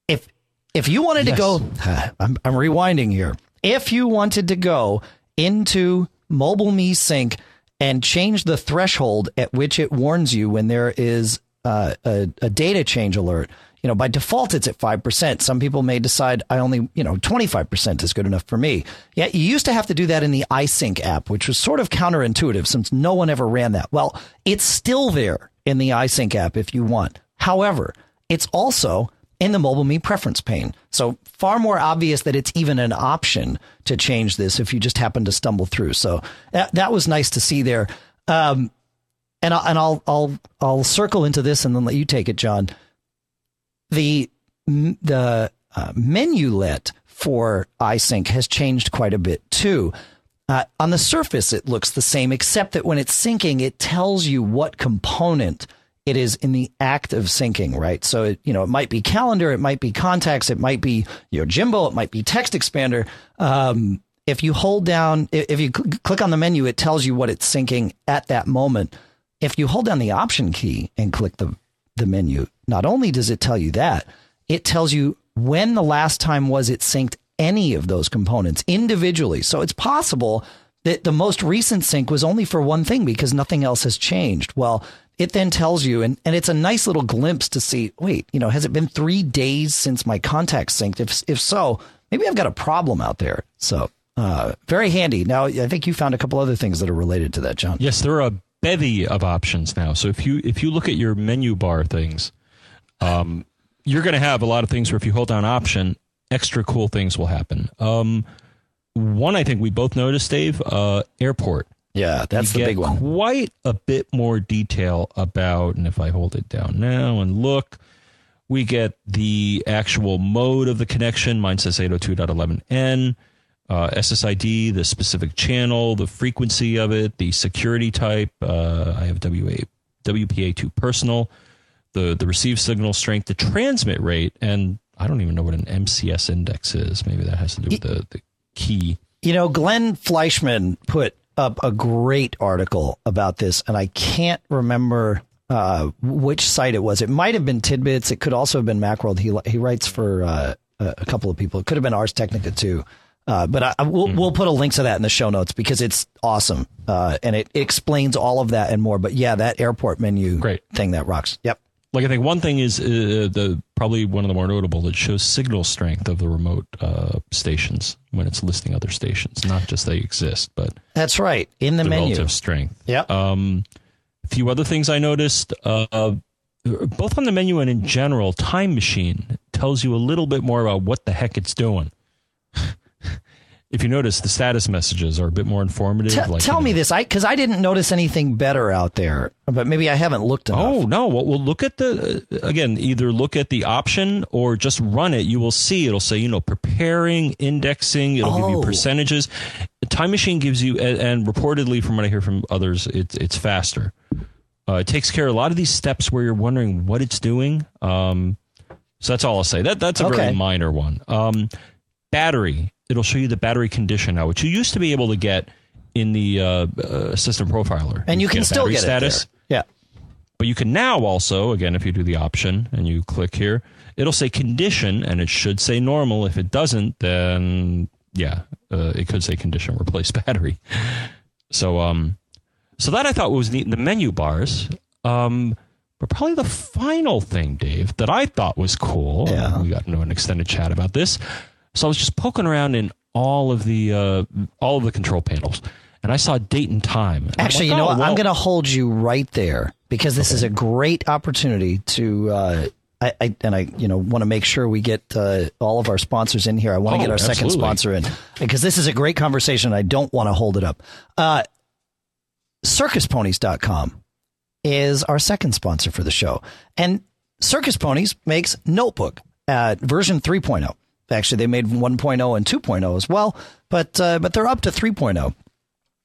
if if you wanted to go, I'm, I'm rewinding here. If you wanted to go into Mobile Me Sync and change the threshold at which it warns you when there is uh, a, a data change alert, you know, by default it's at five percent. Some people may decide I only, you know, twenty five percent is good enough for me. Yeah, you used to have to do that in the iSync app, which was sort of counterintuitive since no one ever ran that. Well, it's still there in the iSync app if you want. However, it's also in the mobile me preference pane. So far more obvious that it's even an option to change this if you just happen to stumble through. So that, that was nice to see there. Um, and I'll, and I'll, I'll, I'll circle into this and then let you take it, John. The, the uh, menulet for iSync has changed quite a bit too. Uh, on the surface, it looks the same, except that when it's syncing, it tells you what component it is in the act of syncing, right? So, it, you know, it might be calendar, it might be contacts, it might be Yojimbo, it might be text expander. Um, if you hold down, if you cl- click on the menu, it tells you what it's syncing at that moment. If you hold down the option key and click the, the menu, not only does it tell you that, it tells you when the last time was it synced any of those components individually. So it's possible that the most recent sync was only for one thing because nothing else has changed. Well, it then tells you, and, and it's a nice little glimpse to see, wait, you know, has it been three days since my contacts synced? If, if so, maybe I've got a problem out there. So, uh, very handy. Now, I think you found a couple other things that are related to that, John. Yes, there are a bevy of options now. So if you if you look at your menu bar things, um, you're going to have a lot of things where if you hold down option, extra cool things will happen. Um, one I think we both noticed, Dave, uh, airport. Yeah, that's you the big one. Quite a bit more detail about, and if I hold it down now and look, we get the actual mode of the connection. Mine says 802.11n. Uh, SSID, the specific channel, the frequency of it, the security type. Uh, I have WA, WPA2 personal, the, the receive signal strength, the transmit rate, and I don't even know what an MCS index is. Maybe that has to do with the, the key. You know, Glenn Fleishman put up a great article about this, and I can't remember uh, which site it was. It might have been Tidbits. It could also have been Macworld. He he writes for uh, a couple of people. It could have been Ars Technica too. Uh, but I, I, we'll, we'll put a link to that in the show notes because it's awesome uh, and it, explains all of that and more. But yeah, that airport menu Great. thing that rocks. Yep. Like I think one thing is uh, the probably one of the more notable. It shows signal strength of the remote uh, stations when it's listing other stations, not just they exist, but That's right. In the, the menu. relative strength. Yeah. Um, a few other things I noticed, uh, both on the menu and in general, Time Machine tells you a little bit more about what the heck it's doing. If you notice, the status messages are a bit more informative. T- like, tell you me this, I because I didn't notice anything better out there, but maybe I haven't looked enough. Oh no! Well, we'll look at the uh, again. Either look at the option or just run it. You will see it'll say you know preparing, indexing. It'll give Oh. you percentages. Time Machine gives you, and, and reportedly from what I hear from others, it's it's faster. Uh, it takes care of a lot of these steps where you're wondering what it's doing. Um, so that's all I'll say. That that's a Okay. very minor one. Um, battery. It'll show you the battery condition now, which you used to be able to get in the uh, uh, system profiler. and you can get still get status. Yeah. But you can now also, again, if you do the option and you click here, it'll say condition and it should say normal. If it doesn't, then yeah, uh, it could say condition replace battery. So, um, so that I thought was neat in the menu bars. Um, but probably the final thing, Dave, that I thought was cool. Yeah. We got into an extended chat about this. So I was just poking around in all of the uh, all of the control panels, and I saw date and time. And Actually, like, you know oh, what? well, I'm going to hold you right there because this is a great opportunity to. Uh, I, I and I, you know, want to make sure we get uh, all of our sponsors in here. I want to Oh, get our second sponsor in because this is a great conversation. I don't want to hold it up. Uh, CircusPonies.com is our second sponsor for the show, and Circus Ponies makes Notebook uh, version 3.0. Actually, they made 1.0 and 2.0 as well, but uh, but they're up to 3.0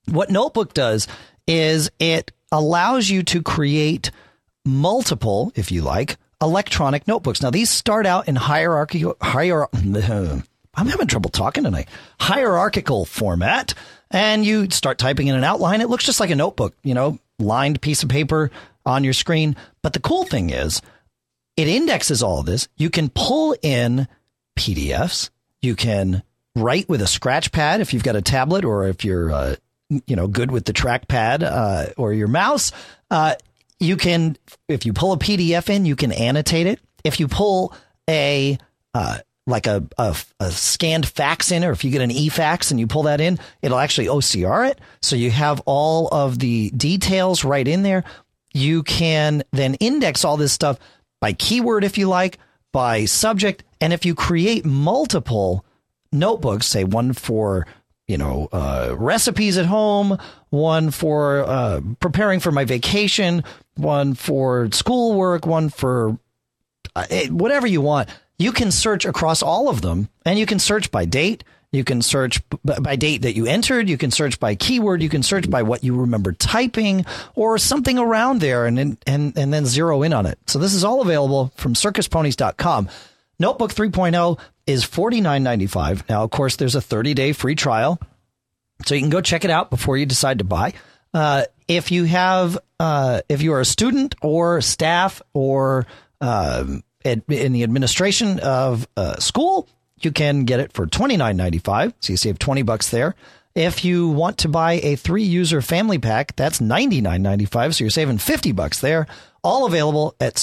what Notebook does is it allows you to create multiple, if you like, electronic notebooks. Now these start out in hierarchical hier I'm having trouble talking tonight. Hierarchical format, and you start typing in an outline. It looks just like a notebook, you know, lined piece of paper on your screen. But the cool thing is, it indexes all of this. You can pull in PDFs. You can write with a scratch pad if you've got a tablet or if you're, uh, you know, good with the trackpad uh, or your mouse. Uh, you can, if you pull a PDF in, you can annotate it. If you pull a uh, like a, a a scanned fax in, or if you get an e-fax and you pull that in, it'll actually OCR it. So you have all of the details right in there. You can then index all this stuff by keyword if you like, by subject, and if you create multiple notebooks, say one for you know uh, recipes at home, one for uh, preparing for my vacation, one for schoolwork, one for uh, eh, whatever you want. You can search across all of them, and you can search by date. You can search by date that you entered. You can search by keyword. You can search by what you remember typing or something around there and, and, and then zero in on it. So this is all available from circusponies.com. Notebook 3.0 is $49.95. Now, of course, there's a 30 day free trial. So you can go check it out before you decide to buy. Uh, if you have, uh, if you are a student or staff or um, in the administration of uh, school, you can get it for twenty nine ninety five. So you save twenty bucks there. If you want to buy a three user family pack, that's ninety nine ninety five. So you're saving fifty bucks there. All available at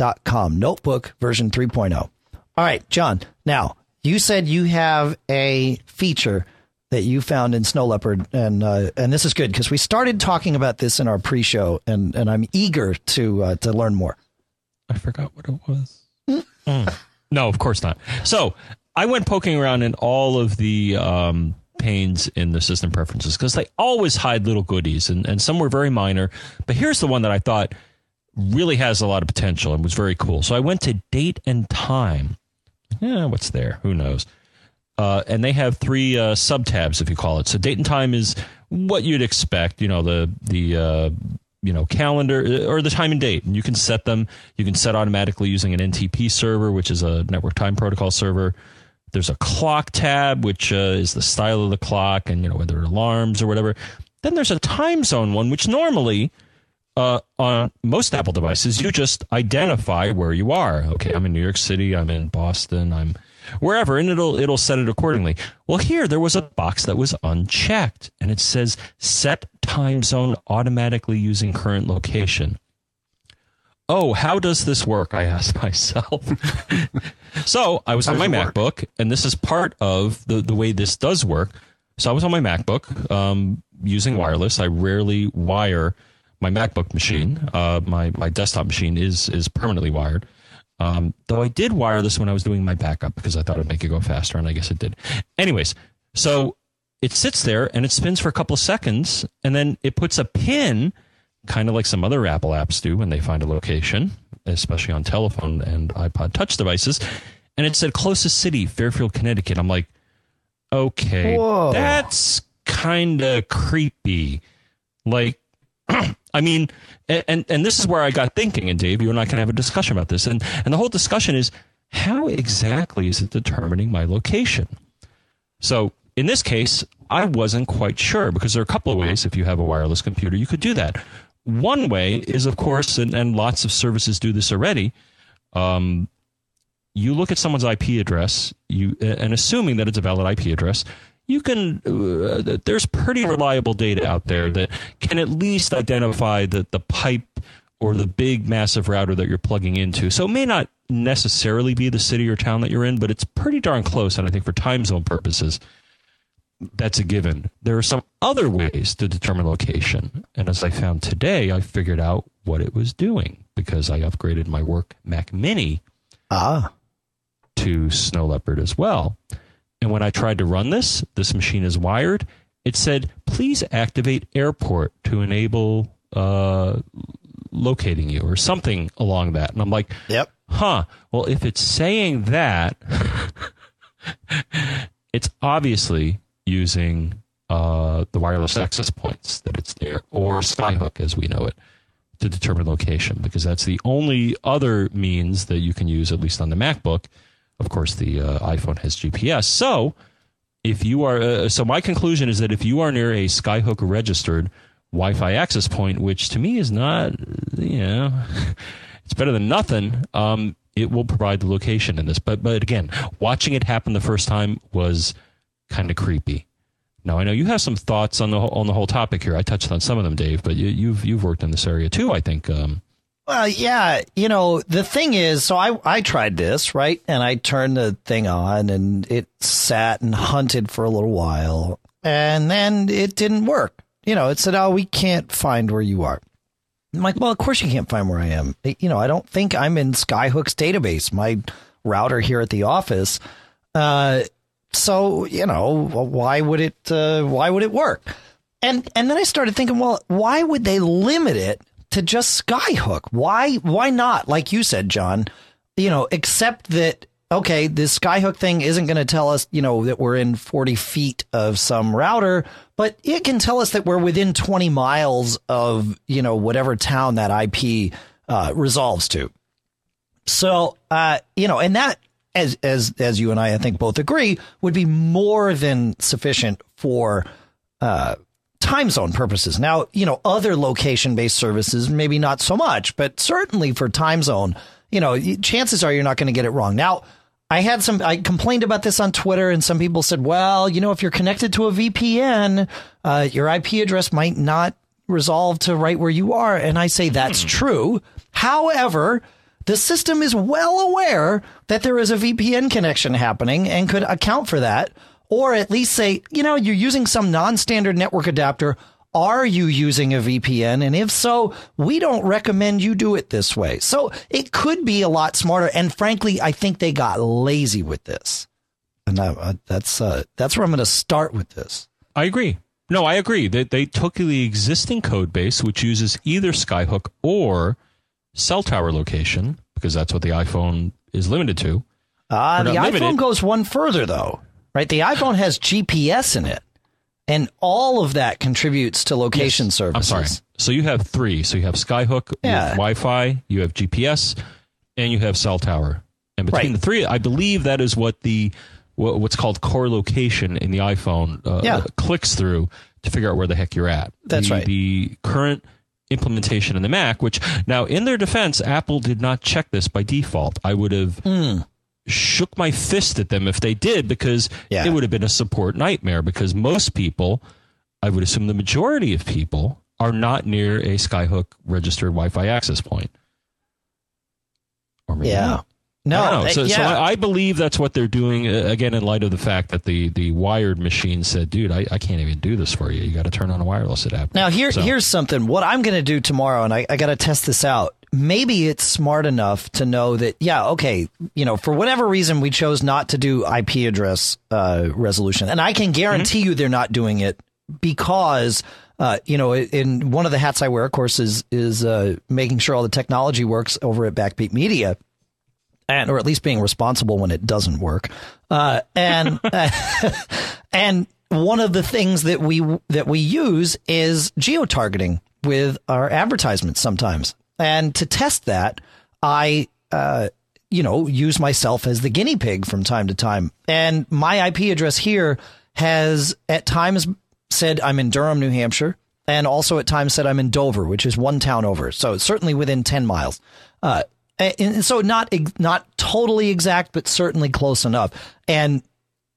circusponies.com. Notebook version 3.0. All right, John. Now you said you have a feature that you found in Snow Leopard, and uh, and this is good because we started talking about this in our pre-show, and and I'm eager to uh, to learn more. I forgot what it was. Mm. No, of course not. So I went poking around in all of the um, panes in the system preferences because they always hide little goodies, and, and some were very minor. But here's the one that I thought really has a lot of potential and was very cool. So I went to date and time. Yeah, what's there? Who knows? Uh, and they have three uh, sub tabs, if you call it. So date and time is what you'd expect. You know the the uh, you know calendar uh, or the time and date, and you can set them. You can set automatically using an NTP server, which is a network time protocol server. There's a clock tab, which uh, is the style of the clock, and you know whether it alarms or whatever. Then there's a time zone one, which normally uh, on most Apple devices, you just identify where you are. Okay, I'm in New York City. I'm in Boston. I'm wherever, and it'll it'll set it accordingly. Well, here there was a box that was unchecked, and it says set time zone automatically using current location. Oh, how does this work? I asked myself. so I was on my MacBook, and this is part of the the way this does work. So I was on my MacBook um, using wireless. I rarely wire my MacBook machine. Uh, my my desktop machine is is permanently wired. Um, though I did wire this when I was doing my backup because I thought it'd make it go faster, and I guess it did. Anyways, so it sits there and it spins for a couple of seconds, and then it puts a pin, kind of like some other Apple apps do when they find a location, especially on telephone and iPod Touch devices. And it said closest city, Fairfield, Connecticut. I'm like, okay, Whoa. that's kind of creepy. Like, I mean, and and this is where I got thinking, and Dave, you and I can have a discussion about this, and and the whole discussion is how exactly is it determining my location? So in this case, I wasn't quite sure because there are a couple of ways. If you have a wireless computer, you could do that. One way is, of course, and, and lots of services do this already. Um, you look at someone's IP address, you and assuming that it's a valid IP address, you can uh, there's pretty reliable data out there that can at least identify the the pipe or the big massive router that you're plugging into. So it may not necessarily be the city or town that you're in, but it's pretty darn close. And I think for time zone purposes, that's a given. There are some other ways to determine location. And as I found today, I figured out what it was doing because I upgraded my work Mac Mini Ah, to Snow Leopard as well. And when I tried to run this, this machine is wired. It said, please activate airport to enable uh, locating you or something along that. And I'm like, yep. huh, well, if it's saying that, it's obviously using uh, the wireless access points that it's there or Skyhook as we know it to determine location because that's the only other means that you can use, at least on the MacBook. Of course, the uh, iPhone has GPS. So, if you are, uh, so my conclusion is that if you are near a Skyhook registered Wi Fi access point, which to me is not, you know, it's better than nothing, um, it will provide the location in this. But, but again, watching it happen the first time was kind of creepy. Now I know you have some thoughts on the on the whole topic here. I touched on some of them, Dave, but you, you've you've worked in this area too. I think. Um, Well, yeah, you know, the thing is, so I, I tried this, right? And I turned the thing on and it sat and hunted for a little while and then it didn't work. You know, it said, oh, we can't find where you are. I'm like, well, of course you can't find where I am. You know, I don't think I'm in Skyhook's database, my router here at the office. Uh, so, you know, why would it, uh, why would it work? And, and then I started thinking, well, why would they limit it to just Skyhook. Why why not? Like you said, John, you know, except that okay, this skyhook thing isn't going to tell us, you know, that we're in 40 feet of some router, but it can tell us that we're within 20 miles of, you know, whatever town that IP uh, resolves to. So, uh, you know, and that, as as as you and I, I think both agree, would be more than sufficient for uh, time zone purposes. Now, you know, other location based services, maybe not so much, but certainly for time zone, you know, chances are you're not going to get it wrong. Now, I had some, I complained about this on Twitter, and some people said, well, you know, if you're connected to a VPN, uh, your IP address might not resolve to right where you are. And I say that's true. However, the system is well aware that there is a VPN connection happening and could account for that, or at least say, you know, you're using some non standard network adapter. Are you using a VPN? And if so, we don't recommend you do it this way. So it could be a lot smarter. And frankly, I think they got lazy with this. And uh, that's uh, that's where I'm going to start with this. I agree. No, I agree. They, they took the existing code base, which uses either Skyhook or cell tower location, because that's what the iPhone is limited to. Uh, the iPhone limited. goes one further, though, right? The iPhone has GPS in it, and all of that contributes to location services. I'm sorry. So you have three. So you have Skyhook, you Yeah. have Wi-Fi, you have GPS, and you have cell tower. And between Right. the three, I believe that is what the what's called core location in the iPhone uh, Yeah. clicks through to figure out where the heck you're at. That's the, right. The current implementation in the Mac, which now in their defense, Apple did not check this by default. I would have Hmm. Shook my fist at them if they did because Yeah. it would have been a support nightmare because most people I would assume the majority of people are not near a Skyhook registered Wi-Fi access point. Or maybe Yeah. not. No, I don't know. So, yeah. so I, I believe that's what they're doing. Uh, again, in light of the fact that the the wired machine said, "Dude, I, I can't even do this for you. You got to turn on a wireless adapter." Now here So- here's something. What I'm going to do tomorrow, and I, I got to test this out. Maybe it's smart enough to know that yeah, okay, you know, for whatever reason we chose not to do IP address uh, resolution, and I can guarantee you they're not doing it because. Uh, you know, in one of the hats I wear, of course, is is uh, making sure all the technology works over at Backbeat Media, and or at least being responsible when it doesn't work. Uh, and and one of the things that we that we use is geo targeting with our advertisements sometimes. And to test that, I uh, you know use myself as the guinea pig from time to time. And my IP address here has at times said I'm in Durham, New Hampshire, and also at times said I'm in Dover, which is one town over. So certainly within ten miles. Uh, and so not not totally exact, but certainly close enough. And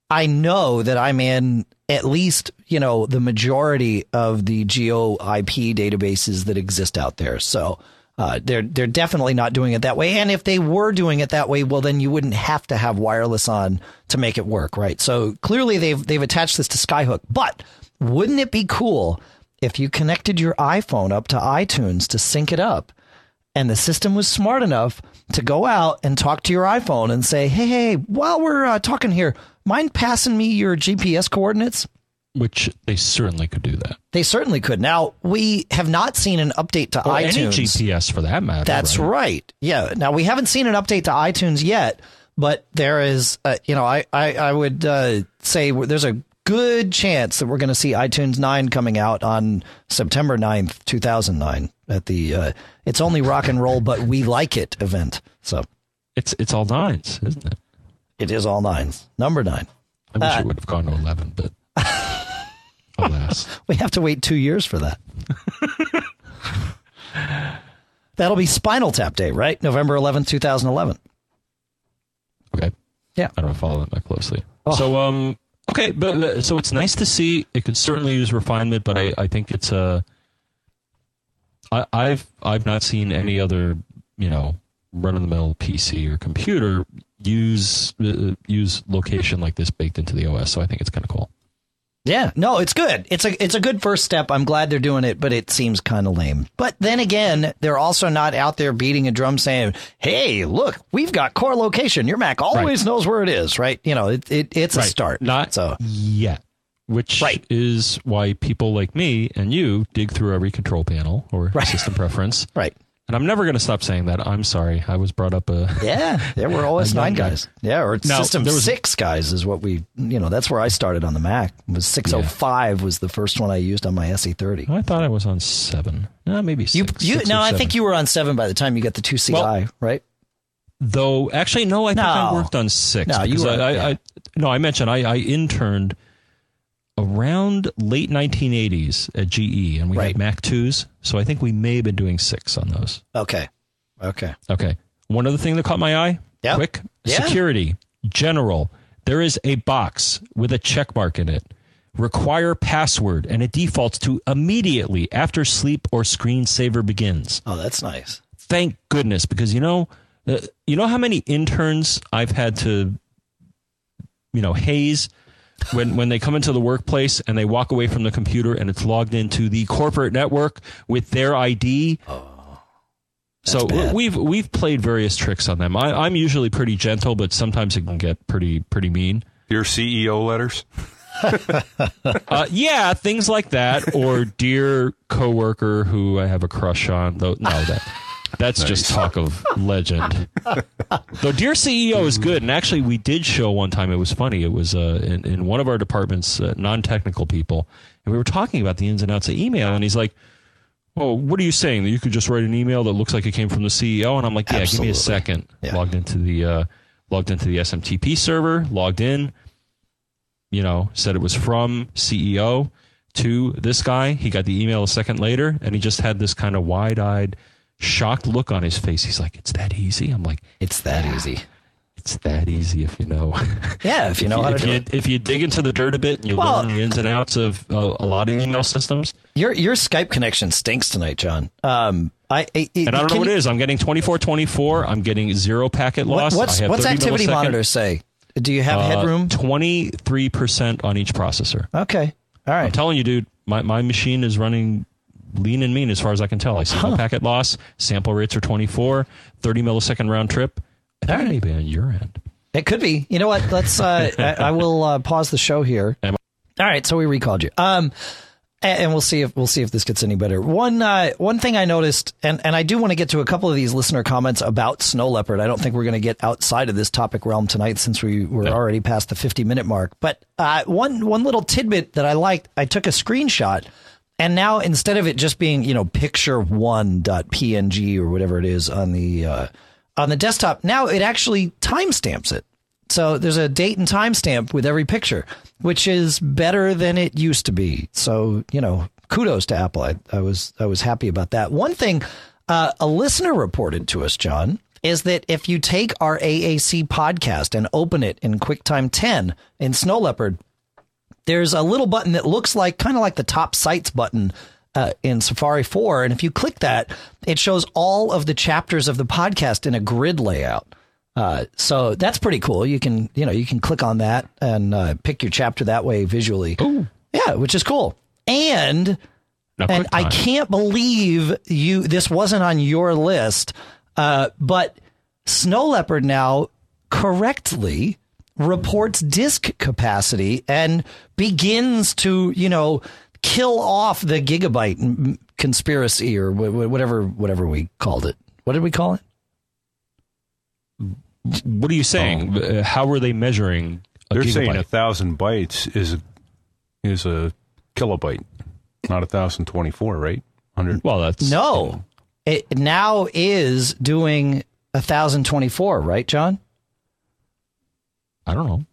I know that I'm in at least, you know, the majority of the geo IP databases that exist out there. So uh, they're they're definitely not doing it that way. And if they were doing it that way, well, then you wouldn't have to have wireless on to make it work, right? So clearly they've they've attached this to Skyhook. But wouldn't it be cool if you connected your iPhone up to iTunes to sync it up? and the system was smart enough to go out and talk to your iPhone and say, "Hey, hey, while we're uh, talking here, mind passing me your GPS coordinates?" Which they certainly could do that. They certainly could. Now we have not seen an update to Or any iTunes. GPS for that matter. That's right? right. Yeah. Now we haven't seen an update to iTunes yet, but there is, uh, you know, I I, I would uh, say there's a good chance that we're going to see iTunes 9 coming out on September 9th, 2009 at the uh, It's Only Rock and Roll But We Like It event. So It's it's all nines, isn't it? it is all nines. Number 9. I wish Uh, it would have gone to eleven, but alas. We have to wait 2 years for that. That'll be Spinal Tap Day, right? November 11th, 2011. Okay. Yeah. I don't follow that that closely. Oh. So um okay, but uh, so it's nice to see. It could certainly use refinement, but I I think it's a. I I've I've not seen any other you know run of the mill PC or computer use uh, use location like this baked into the OS. So I think it's kind of cool. Yeah, no, it's good. It's a it's a good first step. I'm glad they're doing it, but it seems kind of lame. But then again, they're also not out there beating a drum saying, "Hey, look, we've got core location. Your Mac always knows where it is." Right? You know, it, it it's a start. Not so. yet. Which Right. is why people like me and you dig through every control panel or Right. system preference Right. And I'm never going to stop saying that. I'm sorry. I was brought up a. Yeah, yeah, we're OS nine guy. guys. Yeah, or Now, System there was- six guys is what we. You know, that's where I started on the Mac. It was six oh five was the first one I used on my SE thirty. I thought I was on seven. No, maybe You, six. you, six no, I seven. think you were on seven by the time you got the two CI, Well, right? Though, actually, no, I think I worked on six. No, you were- I, I, yeah. I, no, I mentioned I, I interned around late 1980s at GE, and we Right. had Mac 2s. So I think we may have been doing six on those. Okay, okay. Okay. One other thing that caught my eye. Yep. Quick. Yeah. Security. General. There is a box with a check mark in it. Require password, and it defaults to immediately after sleep or screensaver begins. Oh, that's nice. Thank goodness, because you know, uh, you know how many interns I've had to, you know, haze when when they come into the workplace and they walk away from the computer and it's logged into the corporate network with their ID. so bad. we've we've played various tricks on them. I, I'm usually pretty gentle, but sometimes it can get pretty pretty mean. Your CEO letters? Uh, yeah, things like that, or dear coworker who I have a crush on. Though no, that that's just talk of legend. Though dear CEO is good, and actually we did show one time. It was funny. It was uh, in, in one of our departments, uh, non-technical people, and we were talking about the ins and outs of email, and he's like. Oh, what are you saying? That you could just write an email that looks like it came from the CEO? And I'm like, yeah, give me a second. Yeah. Logged into the uh, logged into the SMTP server, logged in, you know, said it was from CEO to this guy. He got the email a second later, and he just had this kind of wide eyed, shocked look on his face. He's like, "It's that easy." I'm like, It's that easy. "It's that easy if you know." Yeah, if you know how to if do you it. if you dig into the dirt a bit and you Well- learn the ins and outs of uh, a lot of email systems, Your your Skype connection stinks tonight, John. Um, I, I and I don't know what it you- is. I'm getting 24 24. I'm getting zero packet loss. what's I have what's activity monitors say? Do you have uh, headroom? 23% on each processor. Okay, All right. I'm telling you, dude, my, my machine is running lean and mean as far as I can tell. I see no packet loss. Sample rates are 24, 30 millisecond round trip. All right. maybe on your end. It could be. You know what? Let's. Uh, I, I will uh, pause the show here. All right, so we recalled you. Um, and we'll see if we'll see if this gets any better. One uh, one thing I noticed, and and I do want to get to a couple of these listener comments about snow leopard. I don't think we're going to get outside of this topic realm tonight since we were already past the fifty minute mark. But uh, one one little tidbit that I liked, I took a screenshot. And now instead of it just being, you know, picture one dot PNG or whatever it is on the uh, on the desktop, now it actually timestamps it. So there's a date and timestamp with every picture, which is better than it used to be. So you know, kudos to Apple. I, I was I was happy about that. One thing uh, a listener reported to us, John, is that if you take our AAC podcast and open it in QuickTime 10 in Snow Leopard, there's a little button that looks like kind of like the top sites button uh, in Safari 4. And if you click that, it shows all of the chapters of the podcast in a grid layout. Uh, so that's pretty cool. You can, you know, you can click on that and uh, pick your chapter that way visually. Ooh. Yeah, which is cool. And and I can't believe you this wasn't on your list, uh, but Snow Leopard now correctly reports disk capacity and begins to you know kill off the gigabyte conspiracy or wh- wh- whatever whatever we called it. What did we call it? What are you saying? Uh, how are they measuring a They're gigabyte? saying a thousand bytes is a, is a kilobyte, not a thousand twenty four, right? Hundred. well, that's No, it now is doing a thousand twenty four, right, John? I don't know.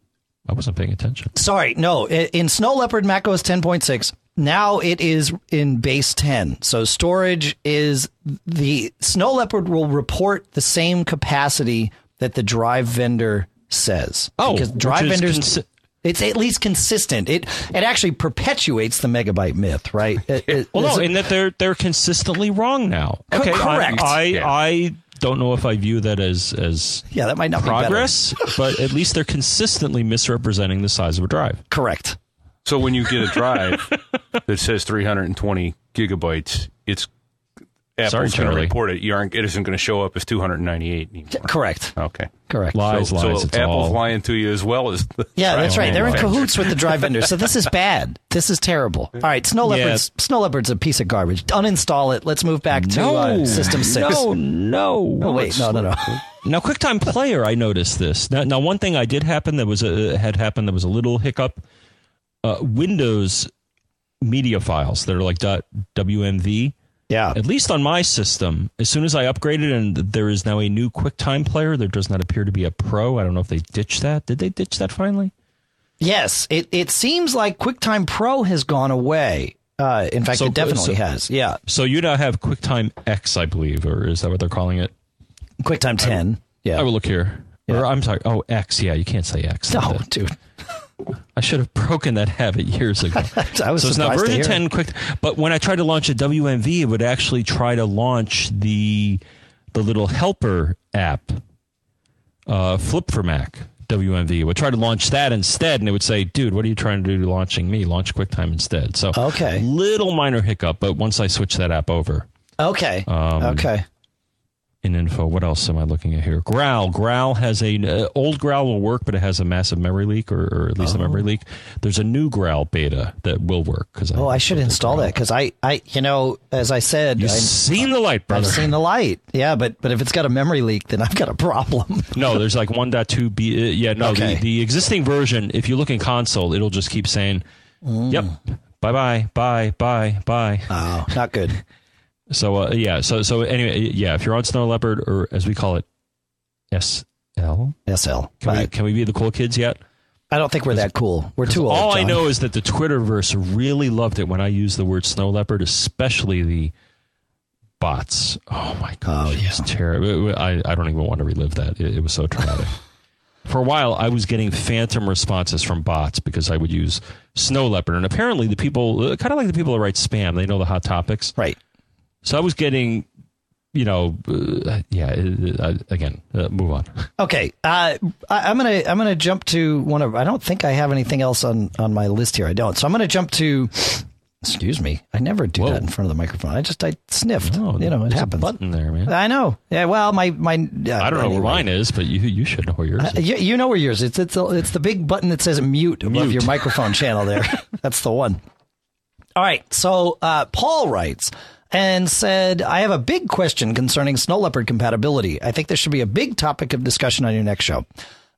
I wasn't paying attention. Sorry, no. In Snow Leopard macOS 10.6, now it is in base 10. So storage is the Snow Leopard will report the same capacity that the drive vendor says. Oh, because drive which is vendors. consi- it's at least consistent. It it actually perpetuates the megabyte myth, right? It- it- Well, no, it's- in that they're they're consistently wrong now. Co- Okay, I- correct. I Yeah. I don't know if I view that as as yeah, that might not be progress, but at least they're consistently misrepresenting the size of a drive. Correct. So when you get a drive that says three hundred and twenty gigabytes, it's Apple's Sorry, going to report it, you aren't. It isn't going to show up as 298 anymore. Correct. Okay. Correct. Lies, so, lies. so it's Apple's all. lying to you as well as the Yeah, that's right. They're in cahoots with the dry vendors. So this is bad. This is terrible. All right, Snow Yeah. Leopard's Snow Leopard's a piece of garbage. Uninstall it. Let's move back to uh, System 6. No, no. Oh, wait, no, no, no. Now, QuickTime Player, I noticed this. Now, now, one thing I did happen that was a, had happened that was a little hiccup. Uh, Windows media files that are like dot .wmv. Yeah. At least on my system, as soon as I upgraded and there is now a new QuickTime Player, there does not appear to be a Pro. I don't know if they ditched that. Did they ditch that finally? Yes, it, it seems like QuickTime Pro has gone away. Uh, in fact, So- it definitely so- has. Yeah. So you now have QuickTime X, I believe, or is that what they're calling it? QuickTime 10. Yeah. I will look here. Or I'm sorry. Oh, X. Yeah, you can't say X. no, dude. I should have broken that habit years ago. I was so it's now to version hear 10 quick but when i tried to launch a wmv it would actually try to launch the the little helper app uh, Flip4Mac wmv it would try to launch that instead and it would say dude what are you trying to do launching me launch quicktime instead so Okay. little minor hiccup but once i switch that app over Okay. Um, okay. In info what else am i looking at here growl growl has a uh, old growl will work but it has a massive memory leak or, or at least a memory leak there's a new growl beta that will work because Oh, I should install that because I, I, you know, as I said, You've I, seen the light, bro. I've seen the light. Yeah, but but if it's got a memory leak, then I've got a problem. no, there's like 1.2 B. Uh, yeah, no, Okay. the, the existing version, if you look in console, it'll just keep saying, Mm. yep, bye bye, bye, bye, bye. Oh, not good. So, uh, yeah, so, so anyway, yeah, if you're on Snow Leopard, or as we call it, SL, SL. can, we, can we be the cool kids yet? I don't think we're that cool. We're too old. All I know is that the Twitterverse really loved it when I used the word Snow Leopard, especially the bots. Oh my gosh, Oh, it was terrible. I, I don't even want to relive that. It, it was so traumatic. For a while, I was getting phantom responses from bots because I would use Snow Leopard, and apparently the people, kind of like the people that write spam, they know the hot topics. Right. So I was getting, you know, uh, yeah. Uh, uh, again, uh, move on. Okay. Uh, I, I'm gonna I'm gonna jump to one of. I don't think I have anything else on on my list here. I don't. So I'm gonna jump to. Excuse me. I never do Whoa. that in front of the microphone. I just I sniffed. Oh, you know, it happens. button there, man. I know. Yeah. Well, my my. Uh, I don't know where mine is, but you you should know where yours is. You, you know where yours. is. It's it's it's the big button that says mute above Mute. your microphone channel there. That's the one. All right. So uh, Paul writes and said, "I have a big question concerning snow leopard compatibility. I think this should be a big topic of discussion on your next show."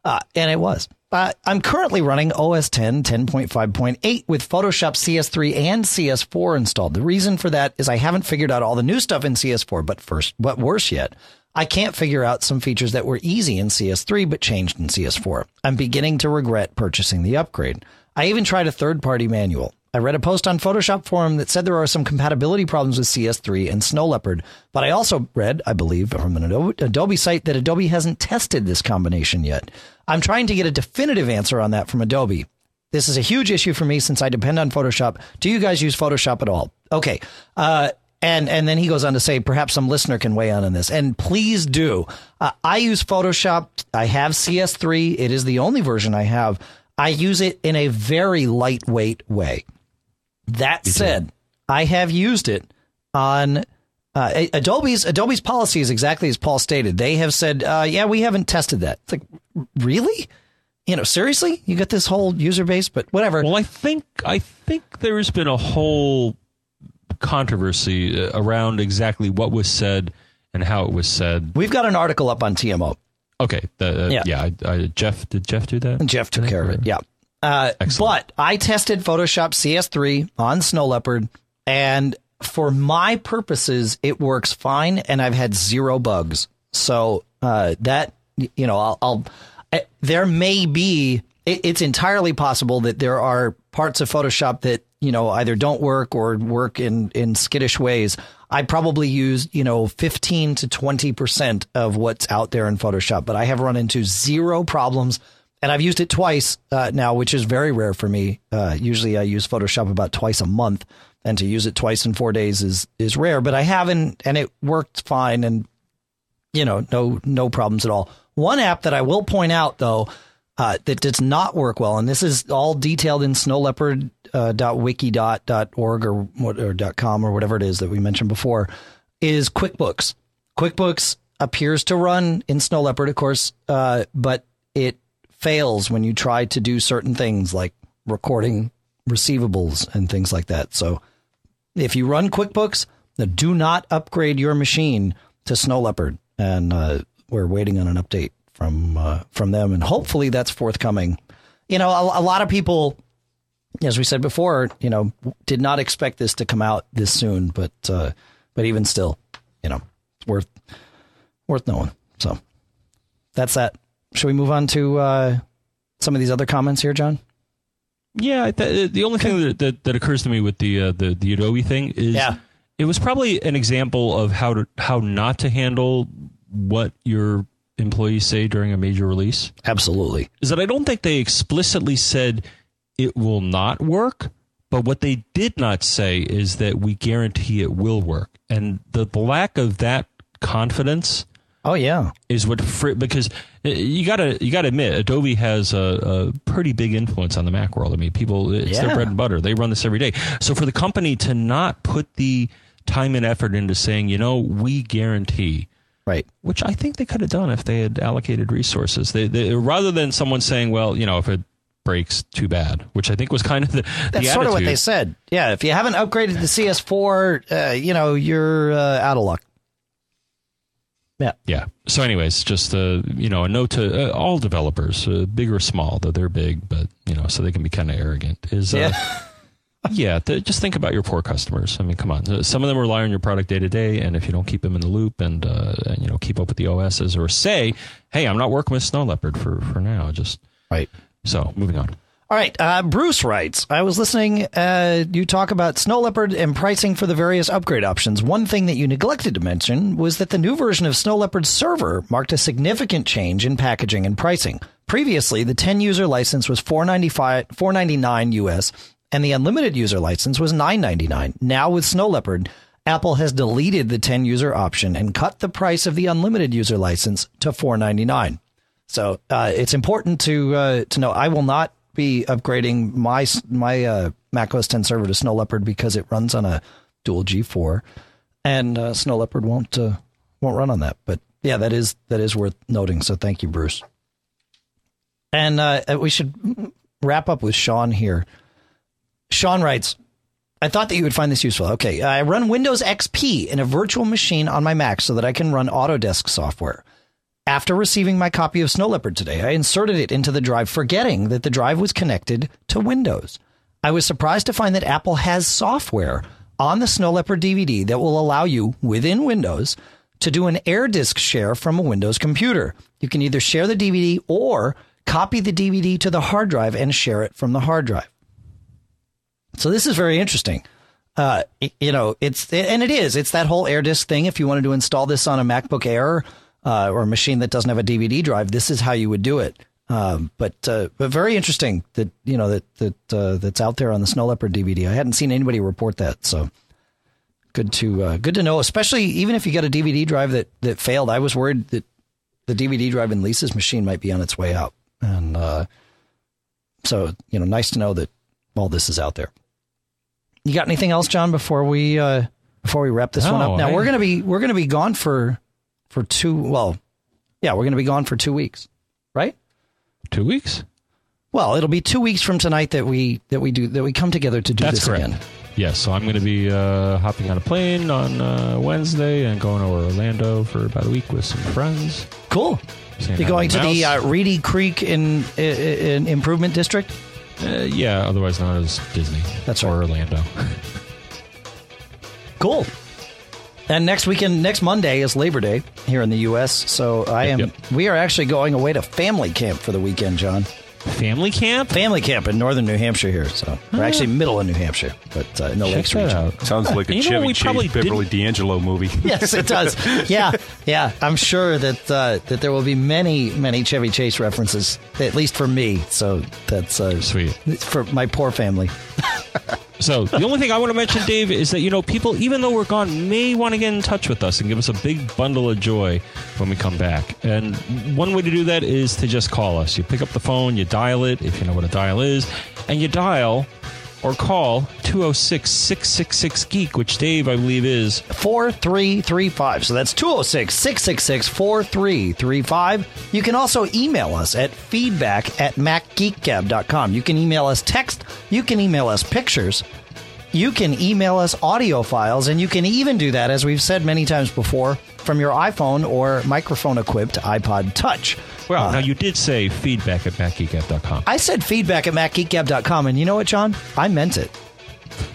Uh, and it was. Uh, I'm currently running OS 10 10.5.8 with Photoshop CS3 and CS4 installed. The reason for that is I haven't figured out all the new stuff in CS4, but first, but worse yet, I can't figure out some features that were easy in CS3 but changed in CS4. I'm beginning to regret purchasing the upgrade. I even tried a third party manual. I read a post on Photoshop forum that said there are some compatibility problems with CS3 and Snow Leopard, but I also read, I believe, from an Adobe, site that Adobe hasn't tested this combination yet. I'm trying to get a definitive answer on that from Adobe. This is a huge issue for me since I depend on Photoshop. Do you guys use Photoshop at all? Okay. Uh, and and then he goes on to say, perhaps some listener can weigh in on this. And please do. Uh, I use Photoshop. I have CS3. It is the only version I have. I use it in a very lightweight way. That said, I have used it on uh, Adobe's Adobe's policy is exactly as Paul stated. They have said, uh, "Yeah, we haven't tested that." It's like, really? You know, seriously? You got this whole user base, but whatever. Well, I think I think there's been a whole controversy uh, around exactly what was said and how it was said. We've got an article up on TMO. Okay, the, uh, Yeah. yeah, I, I, Jeff did Jeff do that? Jeff took care of it. Yeah. Uh, but I tested Photoshop CS3 on Snow Leopard, and for my purposes, it works fine, and I've had zero bugs. So uh, that you know, I'll, I'll eh, there may be. It, it's entirely possible that there are parts of Photoshop that you know either don't work or work in in skittish ways. I probably use you know fifteen to twenty percent of what's out there in Photoshop, but I have run into zero problems and I've used it twice uh, now, which is very rare for me. Uh, usually, I use Photoshop about twice a month, and to use it twice in four days is is rare. But I haven't, and it worked fine, and you know, no no problems at all. One app that I will point out though uh, that does not work well, and this is all detailed in snowleopard uh, or or com or whatever it is that we mentioned before, is QuickBooks. QuickBooks appears to run in Snow Leopard, of course, uh, but it fails when you try to do certain things like recording receivables and things like that. So if you run QuickBooks, do not upgrade your machine to Snow Leopard. And uh, we're waiting on an update from uh, from them, and hopefully that's forthcoming. You know, a, a lot of people, as we said before, you know, did not expect this to come out this soon, but uh, but even still, you know, it's worth worth knowing. So that's that. Should we move on to uh, some of these other comments here, John? Yeah, th- the only thing that, that, that occurs to me with the uh, the the Adobe thing is Yeah. it was probably an example of how to how not to handle what your employees say during a major release. Absolutely. Is that I don't think they explicitly said it will not work, but what they did not say is that we guarantee it will work, and the, the lack of that confidence Oh yeah. is what fr- because uh, you gotta you gotta admit Adobe has a, a pretty big influence on the Mac world. I mean, people it's Yeah. their bread and butter. They run this every day. So for the company to not put the time and effort into saying, you know, we guarantee, Right. which I think they could have done if they had allocated resources. They, they rather than someone saying, well, you know, if it breaks, too bad. Which I think was kind of the That's the sort of what they said. Yeah, if you haven't upgraded to CS4, uh, you know you're uh, out of luck. Yeah. Yeah. So, anyways, just uh, you know, a note to uh, all developers, uh, big or small, though they're big, but you know, so they can be kind of arrogant. Is uh, Yeah. yeah, th- just think about your poor customers. I mean, come on. Uh, Some of them rely on your product day to day, and if you don't keep them in the loop and, uh, and you know keep up with the OSs, or say, hey, I'm not working with Snow Leopard for for now. Just Right. so moving on. All right. Uh, Bruce writes I was listening, uh, you talk about Snow Leopard and pricing for the various upgrade options. One thing that you neglected to mention was that the new version of Snow Leopard server marked a significant change in packaging and pricing. Previously, the 10 user license was 495 499 US and the unlimited user license was 999. Now with Snow Leopard, Apple has deleted the 10 user option and cut the price of the unlimited user license to 499. So uh, it's important to uh, to know I will not be upgrading my my uh, Mac OS 10 server to Snow Leopard because it runs on a dual G4, and uh, Snow Leopard won't uh, won't run on that. But yeah, that is that is worth noting. So thank you, Bruce. And uh, we should wrap up with Sean here. Sean writes, I thought that you would find this useful. Okay, I run Windows XP in a virtual machine on my Mac so that I can run Autodesk software. After receiving my copy of Snow Leopard today, I inserted it into the drive, forgetting that the drive was connected to Windows. I was surprised to find that Apple has software on the Snow Leopard DVD that will allow you, within Windows, to do an air disk share from a Windows computer. You can either share the DVD or copy the DVD to the hard drive and share it from the hard drive. So this is very interesting. Uh, you know, it's and it is. It's that whole air disk thing. If you wanted to install this on a MacBook Air uh, or a machine that doesn't have a DVD drive, this is how you would do it. Um, but uh, but very interesting that you know that that uh, that's out there on the Snow Leopard DVD. I hadn't seen anybody report that, so good to uh, good to know. Especially even if you got a DVD drive that that failed, I was worried that the DVD drive in Lisa's machine might be on its way out, and uh, so you know, nice to know that all this is out there. You got anything else, John? Before we uh, before we wrap this one up, now I- we're gonna be we're gonna be gone for for two. Well, yeah, we're gonna be gone for two weeks, right? Two weeks. Well, it'll be two weeks from tonight that we that we do that we come together to do That's this correct. again. Yes, so I'm going to be uh, hopping on a plane on uh, Wednesday and going to Orlando for about a week with some friends. Cool. Saying You're going to the uh. Reedy Creek in, in in Improvement District. Uh, yeah, otherwise known as Disney. That's or right. Orlando. Cool. And next weekend, next Monday is Labor Day here in the U.S. So I Yep, am. yep. We are actually going away to family camp for the weekend, John. Family camp. Family camp in northern New Hampshire here. So we're actually middle of New Hampshire, but uh, in the Check Lakes region. out. Sounds like a You Chevy we Chase Beverly D'Angelo movie. yes, it does. Yeah, yeah. I'm sure that uh, that there will be many, many Chevy Chase references, at least for me. So that's uh, Sweet. for my poor family. So the only thing I want to mention, Dave, is that you know people, even though we're gone, may want to get in touch with us and give us a big bundle of joy when we come back. And one way to do that is to just call us. You pick up the phone, you dial it if you know what a dial is, and you dial or call 206 666 Geek, which Dave, I believe, is 4335. So that's 206 666 4335. You can also email us at feedback at macgeekgab.com. You can email us text, you can email us pictures, you can email us audio files, and you can even do that, as we've said many times before, from your iPhone or microphone equipped iPod Touch. Well, now you did say feedback at macgeekgab.com. I said feedback at macgeekgab.com, and you know what, John? I meant it.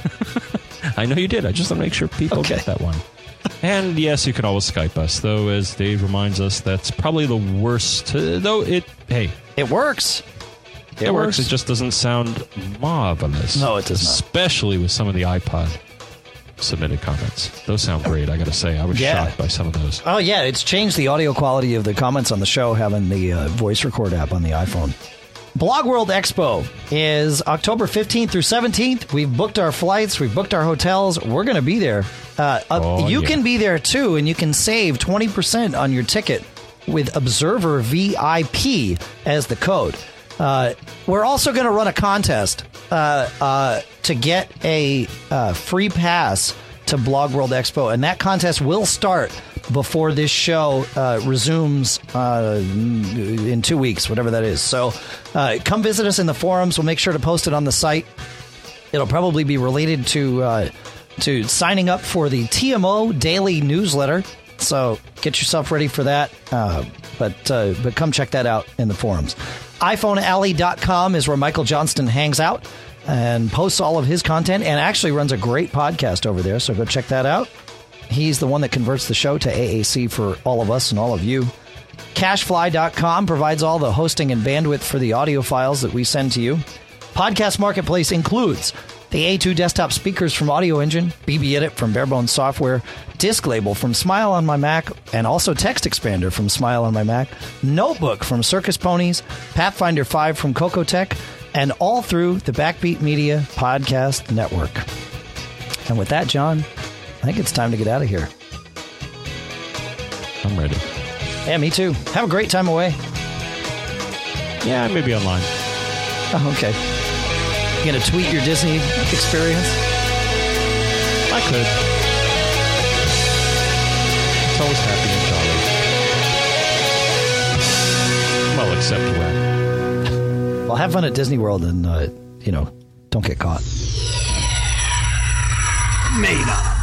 I know you did. I just want to make sure people Okay. get that one. and yes, you can always Skype us, though, as Dave reminds us, that's probably the worst. Uh, though it, hey, It works. it, works. It just doesn't sound marvelous. No, it does not. Especially with some of the iPod submitted comments. Those sound great. I got to say, I was Yeah. shocked by some of those. Oh yeah, it's changed the audio quality of the comments on the show having the uh, voice record app on the iPhone. Blog World Expo is October 15th through 17th. We've booked our flights, we've booked our hotels. We're going to be there. Uh, uh, Oh, you yeah. can be there too, and you can save 20% on your ticket with Observer VIP as the code. Uh, we're also going to run a contest uh, uh, to get a uh, free pass to Blog World Expo, and that contest will start before this show uh, resumes uh, in two weeks, whatever that is. So come visit us in the forums. We'll make sure to post it on the site. It'll probably be related to to signing up for the TMO daily newsletter. So get yourself ready for that. Uh, but uh, but come check that out in the forums. iPhonealley.com is where Michael Johnston hangs out and posts all of his content and actually runs a great podcast over there. So go check that out. He's the one that converts the show to AAC for all of us and all of you. CacheFly.com provides all the hosting and bandwidth for the audio files that we send to you. Podcast Marketplace includes the A2 desktop speakers from Audioengine, BB Edit from Bare Bones Software, Disc Label from Smile on My Mac, and also Text Expander from Smile on My Mac, Notebook from Circus Ponies, Path Finder 5 from Cocotech, and all through the Backbeat Media Podcast Network. And with that, John, I think it's time to get out of here. I'm ready. Yeah, me too. Have a great time away. Yeah, maybe online. Oh, okay. You gonna tweet your Disney experience? I could. It's always happy and jolly. Well, except when. Well, have fun at Disney World and, uh, you know, don't get caught. Made up.